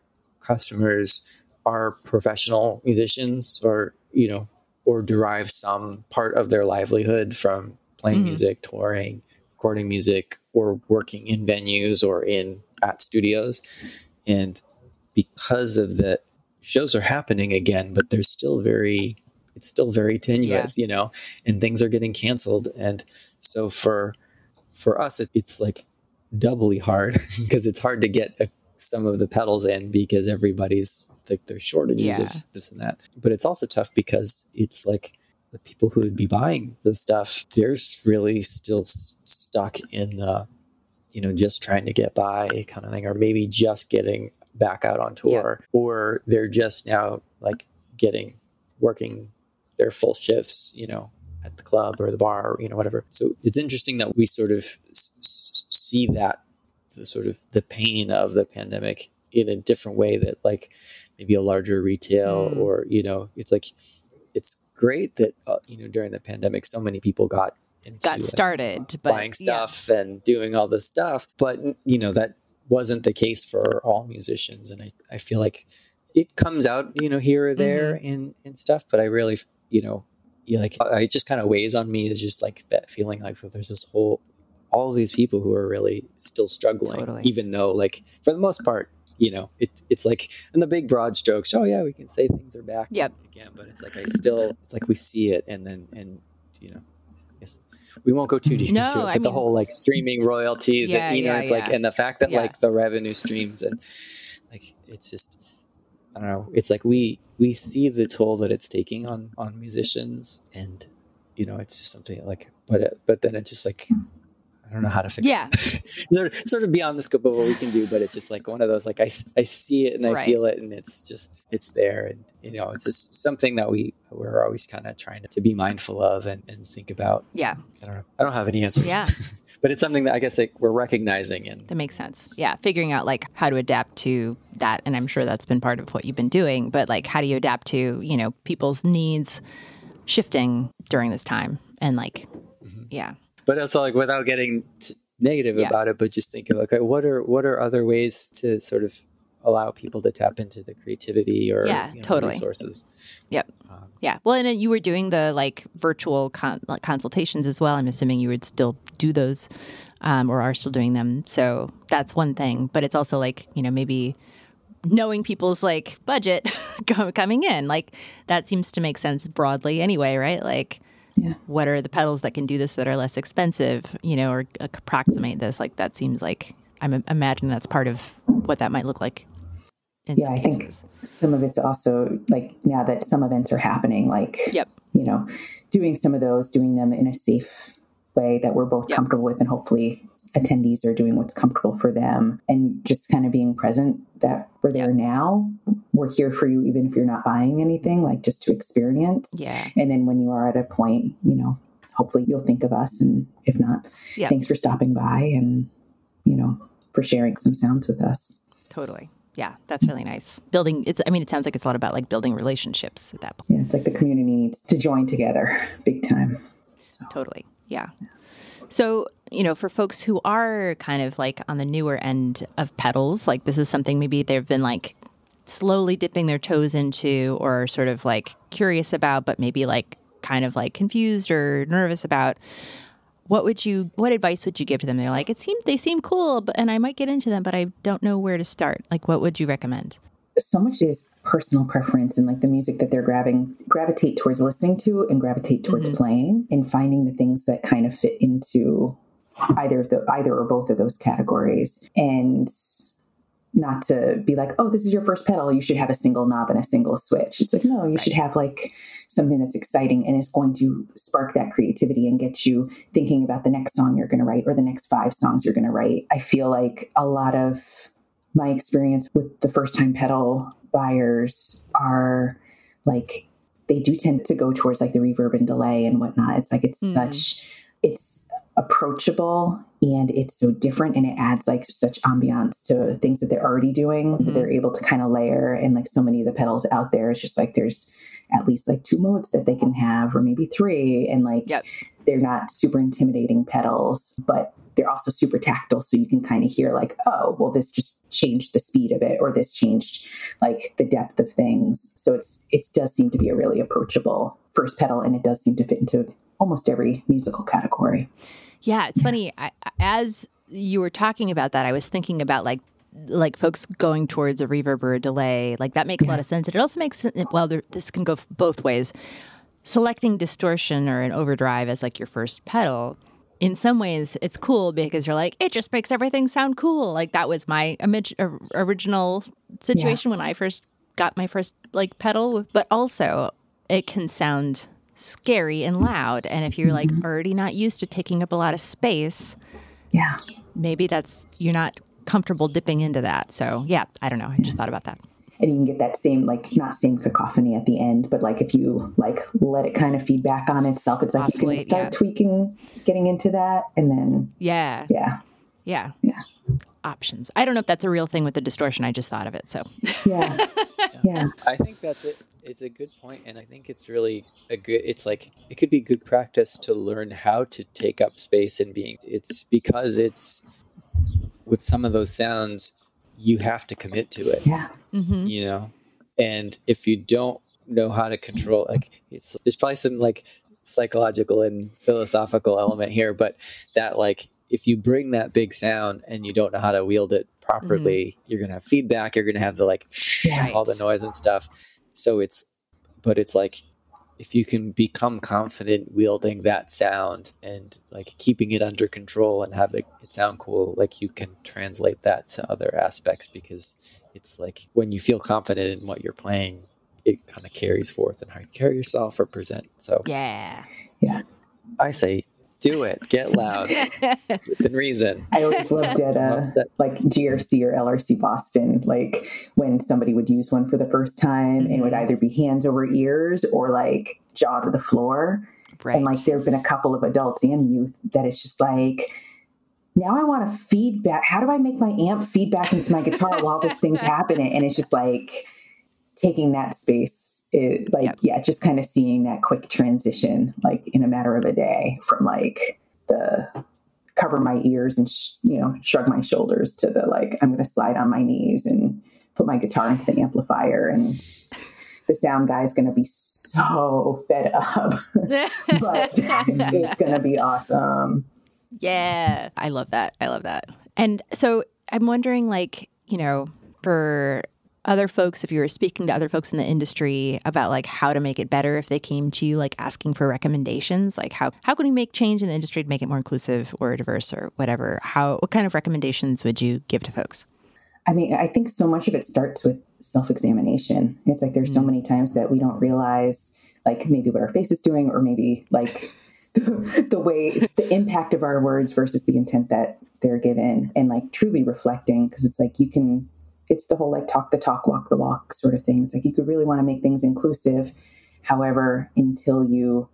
customers are professional musicians or, you know, or derive some part of their livelihood from playing Mhm. music, touring, recording music, or working in venues or in at studios. And because of that, shows are happening again, but they're still very it's still very tenuous, you know, and things are getting canceled. And so for for us, it, it's like doubly hard because it's hard to get a, some of the pedals in because everybody's like there's shortages Yeah. of this and that. But it's also tough because it's like the people who would be buying the stuff, they're really still s- stuck in the, you know, just trying to get by kind of thing, or maybe just getting back out on tour, or they're just now like getting working their full shifts, you know, at the club or the bar, or, you know, whatever. So it's interesting that we sort of s- see that the sort of the pain of the pandemic in a different way that like maybe a larger retail Mm. or you know it's like it's great that uh, you know during the pandemic so many people got Got like, started, but buying stuff and doing all this stuff. But you know that wasn't the case for all musicians. And i, I feel like it comes out you know here or there in in stuff. But i really you know yeah, like uh, it just kind of weighs on me is just like that feeling like there's this whole all of these people who are really still struggling Totally. even though like for the most part you know it, it's like in the big broad strokes oh yeah we can say things are back Yep. again but it's like i still it's like we see it and then and you know we won't go too deep No, into it but I the mean- whole like streaming royalties Yeah, and, you know yeah, it's like and the fact that Yeah. like the revenue streams and like it's just I don't know. It's like we we see the toll that it's taking on on musicians, and you know, it's just something like, but it, but then it's just like I don't know how to fix Yeah. it. Sort of- sort of beyond the scope of what we can do, but it's just like one of those like I, I see it and I Right. feel it, and it's just it's there, and you know, it's just something that we we're always kind of trying to, to be mindful of and, and think about. Yeah. I don't know. I don't have any answers. Yeah. but it's something that I guess like we're recognizing and That makes sense. Yeah, figuring out like how to adapt to that, and I'm sure that's been part of what you've been doing. But like, how do you adapt to you know people's needs shifting during this time, and like, Mm-hmm. yeah, but also like without getting t- negative Yeah. about it, but just thinking like, okay, what are what are other ways to sort of allow people to tap into the creativity or Yeah, you know, totally. resources? yep, Um, yeah. Well, and you were doing the like virtual con- like, consultations as well. I'm assuming you would still do those, um, or are still doing them. So that's one thing. But it's also like you know maybe knowing people's like budget coming in like that seems to make sense broadly anyway right like Yeah. what are the pedals that can do this that are less expensive you know or approximate this like that seems like i'm im- imagining that's part of what that might look like Yeah, some I think some of it's also like now that some events are happening, like yep you know, doing some of those, doing them in a safe way that we're both Yep. comfortable with, and hopefully attendees are doing what's comfortable for them, and just kind of being present that we're there now. We're here for you, even if you're not buying anything, like just to experience. yeah And then when you are at a point, you know, hopefully you'll think of us, and if not, Yeah. thanks for stopping by, and you know, for sharing some sounds with us. totally yeah that's really nice building it's i mean it sounds like it's a lot about like building relationships at that point Yeah, it's like the community needs to join together, big time. Totally. Yeah. So, you know, for folks who are kind of like on the newer end of pedals, like this is something maybe they've been like slowly dipping their toes into or sort of like curious about, but maybe like kind of like confused or nervous about. What would you what advice would you give to them? They're like, it seemed they seem cool, but and I might get into them, but I don't know where to start. Like what would you recommend? so much is personal preference and like the music that they're grabbing gravitate towards listening to and gravitate towards mm-hmm. playing and finding the things that kind of fit into either of the either or both of those categories and not to be like, oh, this is your first pedal. You should have a single knob and a single switch. It's like, no, you Right. should have like something that's exciting and is going to spark that creativity and get you thinking about the next song you're going to write or the next five songs you're going to write. I feel like a lot of my experience with the first time pedal buyers are like, they do tend to go towards like the reverb and delay and whatnot. It's like, it's Mhm. such, it's approachable and it's so different and it adds like such ambiance to things that they're already doing Mhm. they're able to kind of layer and like so many of the pedals out there it's just like there's at least like two modes that they can have or maybe three and like Yep. They're not super intimidating pedals but they're also super tactile so you can kind of hear like oh well this just changed the speed of it or this changed like the depth of things so it's it does seem to be a really approachable first pedal and it does seem to fit into almost every musical category Yeah, it's funny. I, as you were talking about that, I was thinking about like like folks going towards a reverb or a delay. Like that makes a lot of sense. And it also makes sense. Well, there, this can go both ways. Selecting distortion or an overdrive as like your first pedal. In some ways, it's cool because you're like, it just makes everything sound cool. Like that was my image, or, original situation when I first got my first like pedal. But also, it can sound scary and loud. And if you're like mm-hmm. already not used to taking up a lot of space, yeah maybe that's you're not comfortable dipping into that. So yeah, I don't know. I just thought about that. And you can get that same like not same cacophony at the end but like if you like let it kind of feed back on itself it's like you Oscillate, can start yeah. tweaking getting into that and then Yeah, yeah yeah, yeah options. I don't know if that's a real thing with the distortion. I just thought of it. So yeah yeah I think that's it. It's a good point, and I think it's really a good. It's like it could be good practice to learn how to take up space and being. It's because it's with some of those sounds, you have to commit to it. yeah Mhm. You know, and if you don't know how to control, like it's there's probably some like psychological and philosophical element here, but that like if you bring that big sound and you don't know how to wield it properly, you're gonna have feedback. You're gonna have the like Yeah. all the noise and stuff. So it's, but it's like if you can become confident wielding that sound and like keeping it under control and have it, it sound cool, like you can translate that to other aspects because it's like when you feel confident in what you're playing, it kind of carries forth and how you carry yourself or present. So yeah, yeah I say, do it, get loud within reason. I always loved at uh, like GRC or LRC Boston, like when somebody would use one for the first time, and it would either be hands over ears or like jaw to the floor. right. And like there have been a couple of adults and youth that it's just like, now I want to feedback. How do I make my amp feedback into my guitar while this thing's happening? And it's just like taking that space, it, like, Yep. yeah, just kind of seeing that quick transition, like in a matter of a day from like the cover my ears and, sh- you know, shrug my shoulders to the like, I'm going to slide on my knees and put my guitar into the amplifier and the sound guy's going to be so fed up, but it's going to be awesome. Yeah, I love that. I love that. And so I'm wondering, like, you know, for other folks, if you were speaking to other folks in the industry about like how to make it better, if they came to you like asking for recommendations, like how how can we make change in the industry to make it more inclusive or diverse or whatever? How what kind of recommendations would you give to folks? I mean, I think so much of it starts with self examination. It's like there's so mm. many times that we don't realize, like, maybe what our face is doing, or maybe like the, the way, the impact of our words versus the intent that they're given, and like truly reflecting. Cause it's like you can, it's the whole like talk the talk, walk the walk sort of thing. It's like you could really want to make things inclusive. However, until you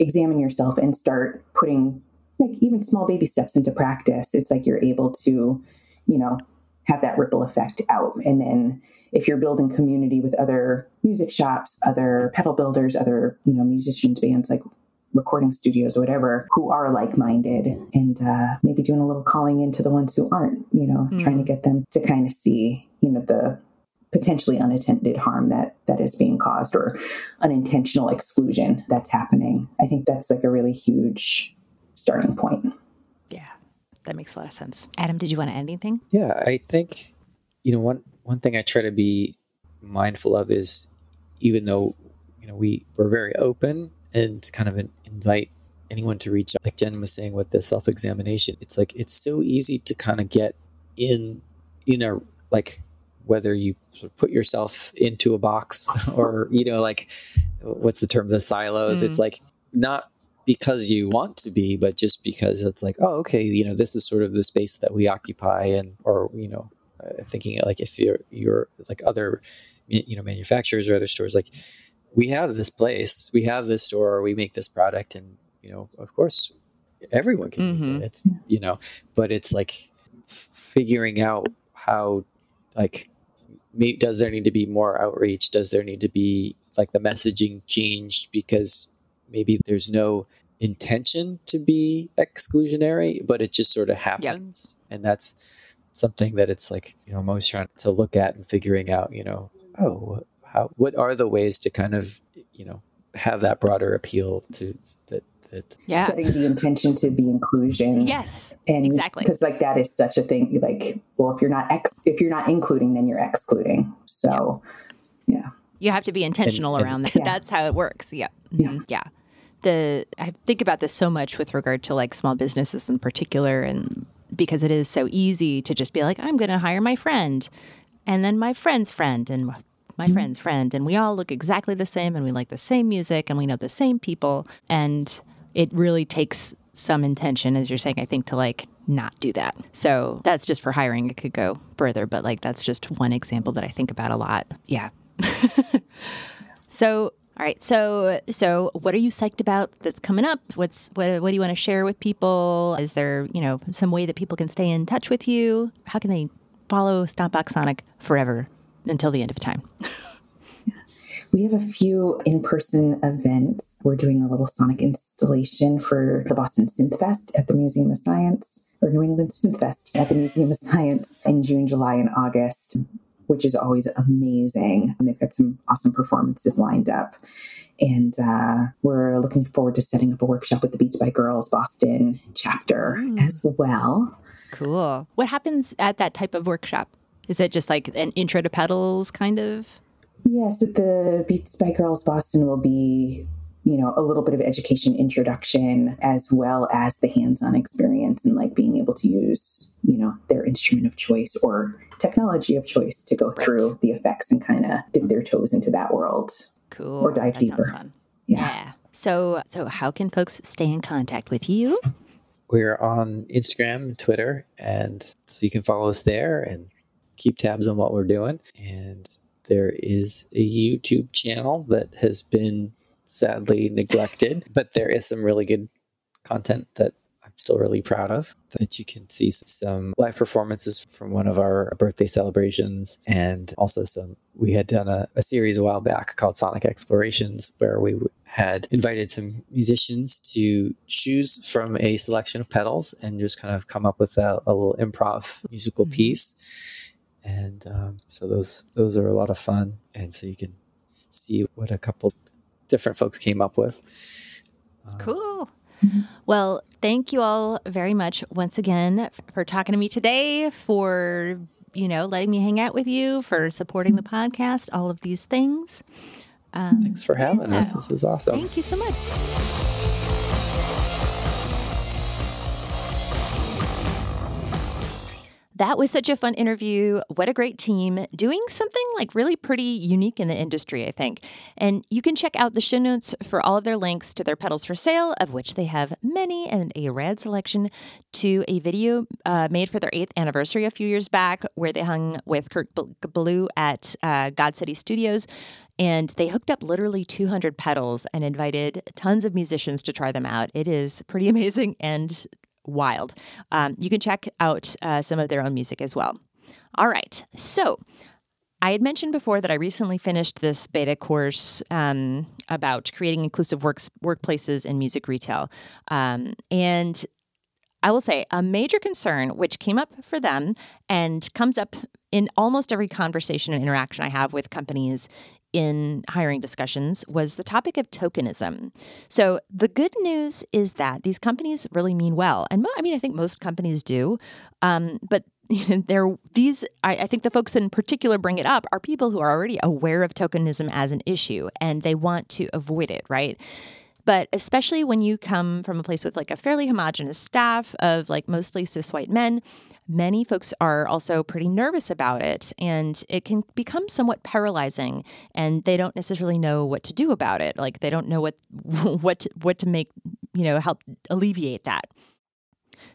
examine yourself and start putting like even small baby steps into practice, it's like you're able to, you know, have that ripple effect out. And then if you're building community with other music shops, other pedal builders, other, you know, musicians, bands like recording studios or whatever, who are like-minded and uh, maybe doing a little calling into the ones who aren't, you know, Mm. trying to get them to kind of see, you know, the potentially unattended harm that that is being caused or unintentional exclusion that's happening. I think that's like a really huge starting point. Yeah, that makes a lot of sense. Adam, did you want to add anything? Yeah, I think you know one one thing I try to be mindful of is even though you know we we're very open and kind of in, invite anyone to reach out, like Jen was saying with the self examination, it's like it's so easy to kind of get in in a like whether you sort of put yourself into a box or you know like what's the term the silos. It's like not because you want to be but just because it's like oh okay you know this is sort of the space that we occupy and or you know uh, thinking like if you're you're like other you know manufacturers or other stores like we have this place we have this store we make this product and you know of course everyone can use it. Mm-hmm. It's you know but it's like figuring out how like does there need to be more outreach? Does there need to be like the messaging changed because maybe there's no intention to be exclusionary but it just sort of happens? And that's something that it's like you know always trying to look at and figuring out you know oh how what are the ways to kind of you know have that broader appeal to that that Yeah. Setting the intention to be inclusion. Yes. And exactly. Because like that is such a thing. Like, well, if you're not ex, if you're not including, then you're excluding. So, yeah. You have to be intentional and- around that. Yeah. That's how it works. Yeah. Yeah. Mhm. Yeah. The I think about this so much with regard to like small businesses in particular and because it is so easy to just be like I'm going to hire my friend and then my friend's friend and my friend's friend and we all look exactly the same and we like the same music and we know the same people and it really takes some intention as you're saying I think to like not do that. So that's just for hiring. It could go further, but like that's just one example that I think about a lot. Yeah. So, all right. So, so what are you psyched about that's coming up? What's what, what do you want to share with people? Is there, you know, some way that people can stay in touch with you? How can they follow Stompbox Sonic forever until the end of time? We have a few in person events. We're doing a little sonic installation for the Boston Synth Fest at the Museum of Science, or New England Synth Fest at the Museum of Science in June, July, and August, which is always amazing. And they've got some awesome performances lined up. And uh, we're looking forward to setting up a workshop with the Beats by Girlz Boston chapter as well. Cool. What happens at that type of workshop? Is it just like an intro to pedals kind of? Yes, the Beats by Girlz Boston will be, you know, a little bit of education introduction as well as the hands-on experience and like being able to use, you know, their instrument of choice or technology of choice to go through the effects and kind of dip their toes into that world. Cool. Or dive that deeper. Sounds fun. Yeah. Yeah. So, so how can folks stay in contact with you? we're on Instagram, and Twitter, and so you can follow us there and keep tabs on what we're doing. And there is a YouTube channel that has been sadly neglected, but there is some really good content that I'm still really proud of. That you can see some live performances from one of our birthday celebrations, and also some. We had done a, a series a while back called Sonic Explorations, where we had invited some musicians to choose from a selection of pedals and just kind of come up with a, a little improv musical Mhm. piece. And um, so those those are a lot of fun, and so you can see what a couple different folks came up with. Um, Cool. Well, thank you all very much once again for talking to me today, for, you know, letting me hang out with you, for supporting the podcast, all of these things. Um, Thanks for having us. This is awesome. Thank you so much. That was such a fun interview. What a great team doing something like really pretty unique in the industry, I think. And you can check out the show notes for all of their links to their pedals for sale, of which they have many and a rad selection, to a video uh, made for their eighth anniversary a few years back where they hung with Kurt Ballou at uh, GodCity Studios. And they hooked up literally 200 pedals and invited tons of musicians to try them out. It is pretty amazing and wild. Um, you can check out uh, some of their own music as well. All right. So I had mentioned before that I recently finished this beta course um, about creating inclusive works, workplaces in music retail. Um, and I will say a major concern, which came up for them and comes up in almost every conversation and interaction I have with companies in hiring discussions, was the topic of tokenism. So the good news is that these companies really mean well, and mo- I mean I think most companies do, um, but you know, they're these. I, I think the folks in particular bring it up are people who are already aware of tokenism as an issue and they want to avoid it, right? But especially when you come from a place with like a fairly homogenous staff of like mostly cis white men, many folks are also pretty nervous about it and it can become somewhat paralyzing and they don't necessarily know what to do about it. Like they don't know what what to, what to make you know help alleviate that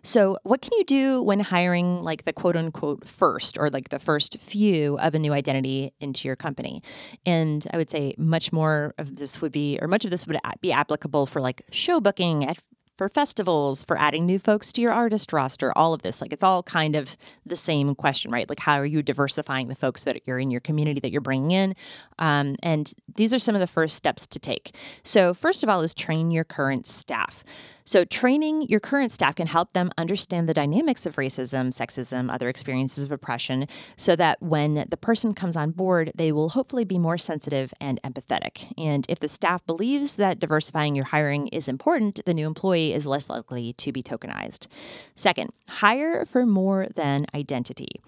so, what can you do when hiring like the quote unquote first or like the first few of a new identity into your company? And I would say much more of this would be, or much of this would be applicable for like show booking at for festivals, for adding new folks to your artist roster, all of this. Like it's all kind of the same question, right? Like how are you diversifying the folks that you're in your community that you're bringing in? Um, and these are some of the first steps to take. So, first of all, is train your current staff. So, training your current staff can help them understand the dynamics of racism, sexism, other experiences of oppression, so that when the person comes on board, they will hopefully be more sensitive and empathetic. And if the staff believes that diversifying your hiring is important, the new employee is less likely to be tokenized. Second, hire for more than identity.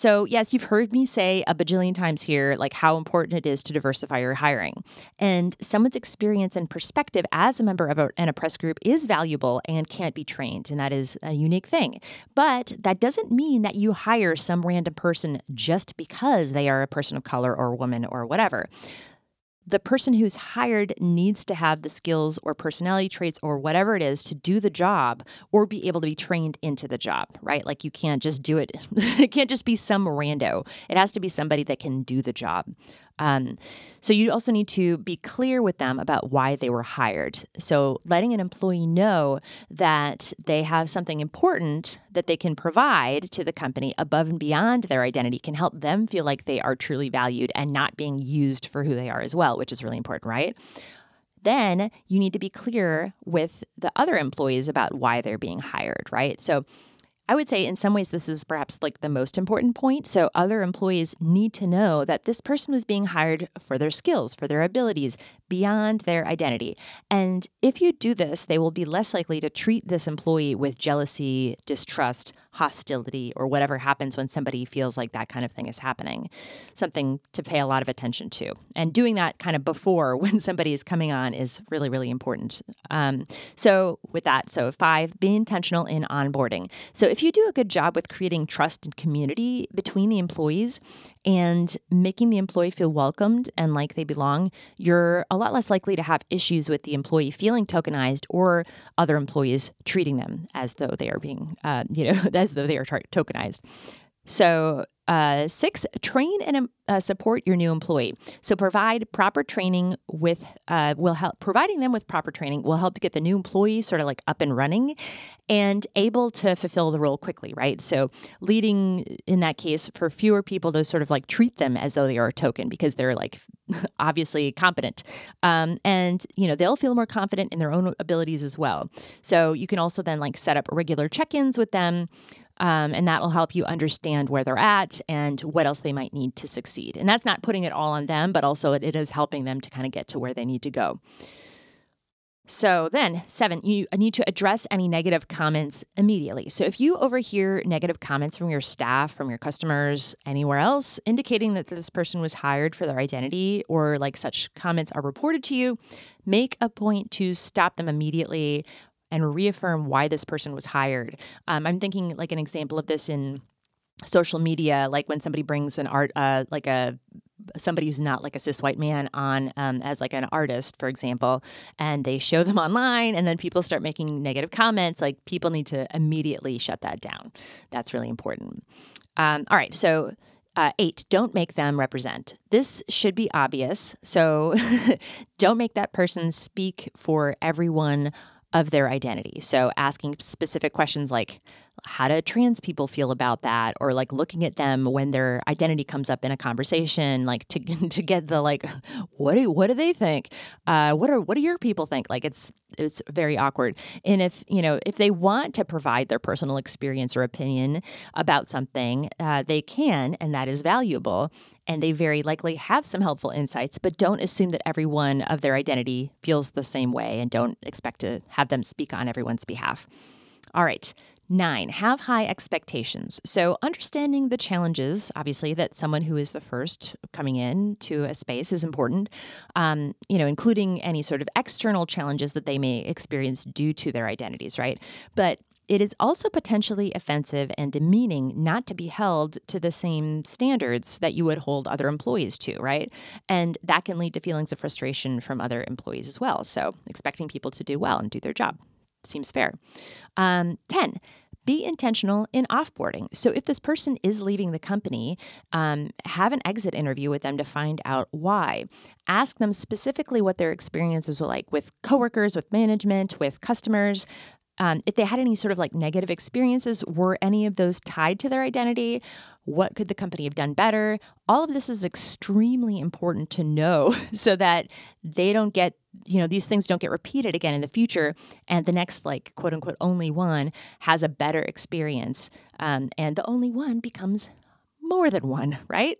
So, yes, you've heard me say a bajillion times here, like how important it is to diversify your hiring. And someone's experience and perspective as a member of an oppressed group is valuable and can't be trained. And that is a unique thing. But that doesn't mean that you hire some random person just because they are a person of color or woman or whatever the person who's hired needs to have the skills or personality traits or whatever it is to do the job or be able to be trained into the job, right? Like you can't just do it. it can't just be some rando. It has to be somebody that can do the job. Um, so you also need to be clear with them about why they were hired. So letting an employee know that they have something important that they can provide to the company above and beyond their identity can help them feel like they are truly valued and not being used for who they are as well, which is really important, right? Then you need to be clear with the other employees about why they're being hired, right? So I would say in some ways this is perhaps like the most important point. So other employees need to know that this person was being hired for their skills, for their abilities, beyond their identity. And if you do this, they will be less likely to treat this employee with jealousy, distrust, hostility, or whatever happens when somebody feels like that kind of thing is happening. Something to pay a lot of attention to. And doing that kind of before when somebody is coming on is really, really important. Um, so, with that, so five, be intentional in onboarding. So, if you do a good job with creating trust and community between the employees and making the employee feel welcomed and like they belong, you're a lot less likely to have issues with the employee feeling tokenized or other employees treating them as though they are being, uh, you know, as though they are tokenized. So, uh, six, train and uh, support your new employee. So, provide proper training with, uh, will help, providing them with proper training will help to get the new employee sort of like up and running and able to fulfill the role quickly, right? So, leading in that case for fewer people to sort of like treat them as though they are a token because they're like obviously competent. Um, and, you know, they'll feel more confident in their own abilities as well. So, you can also then like set up regular check ins with them. Um, and that will help you understand where they're at and what else they might need to succeed. And that's not putting it all on them, but also it, it is helping them to kind of get to where they need to go. So then, seven, you need to address any negative comments immediately. So if you overhear negative comments from your staff, from your customers, anywhere else, indicating that this person was hired for their identity or like such comments are reported to you, make a point to stop them immediately and reaffirm why this person was hired. Um, I'm thinking like an example of this in social media, like when somebody brings an art, uh, like a somebody who's not like a cis white man on um, as like an artist, for example, and they show them online, and then people start making negative comments. Like people need to immediately shut that down. That's really important. Um, all right, so. Uh, eight, don't make them represent. This should be obvious. So don't make that person speak for everyone of their identity. So asking specific questions like, how do trans people feel about that? or like looking at them when their identity comes up in a conversation like to to get the like what do what do they think? Uh, what are what do your people think? Like it's it's very awkward. And if you know if they want to provide their personal experience or opinion about something uh, they can and that is valuable and they very likely have some helpful insights but don't assume that everyone of their identity feels the same way and don't expect to have them speak on everyone's behalf All right. Nine, have high expectations. So, understanding the challenges, obviously, that someone who is the first coming in to a space is important, um, you know, including any sort of external challenges that they may experience due to their identities, right? But it is also potentially offensive and demeaning not to be held to the same standards that you would hold other employees to, right? And that can lead to feelings of frustration from other employees as well. So, expecting people to do well and do their job seems fair. Um, 10 be intentional in offboarding. So, if this person is leaving the company, um, have an exit interview with them to find out why. Ask them specifically what their experiences were like with coworkers, with management, with customers. Um, if they had any sort of like negative experiences, were any of those tied to their identity? What could the company have done better? All of this is extremely important to know so that they don't get, you know, these things don't get repeated again in the future. And the next, like, quote unquote, only one has a better experience. Um, and the only one becomes more than one, right?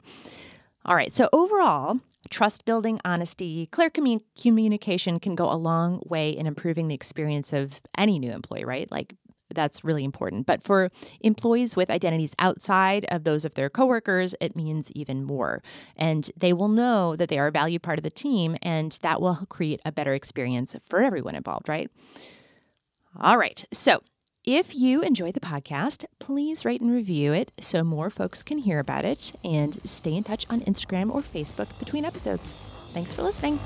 All right. So, overall, trust building, honesty, clear commun- communication can go a long way in improving the experience of any new employee, right? Like, that's really important. But for employees with identities outside of those of their coworkers, it means even more. And they will know that they are a valued part of the team, and that will create a better experience for everyone involved, right? All right. So, if you enjoy the podcast, please rate and review it so more folks can hear about it and stay in touch on Instagram or Facebook between episodes. Thanks for listening.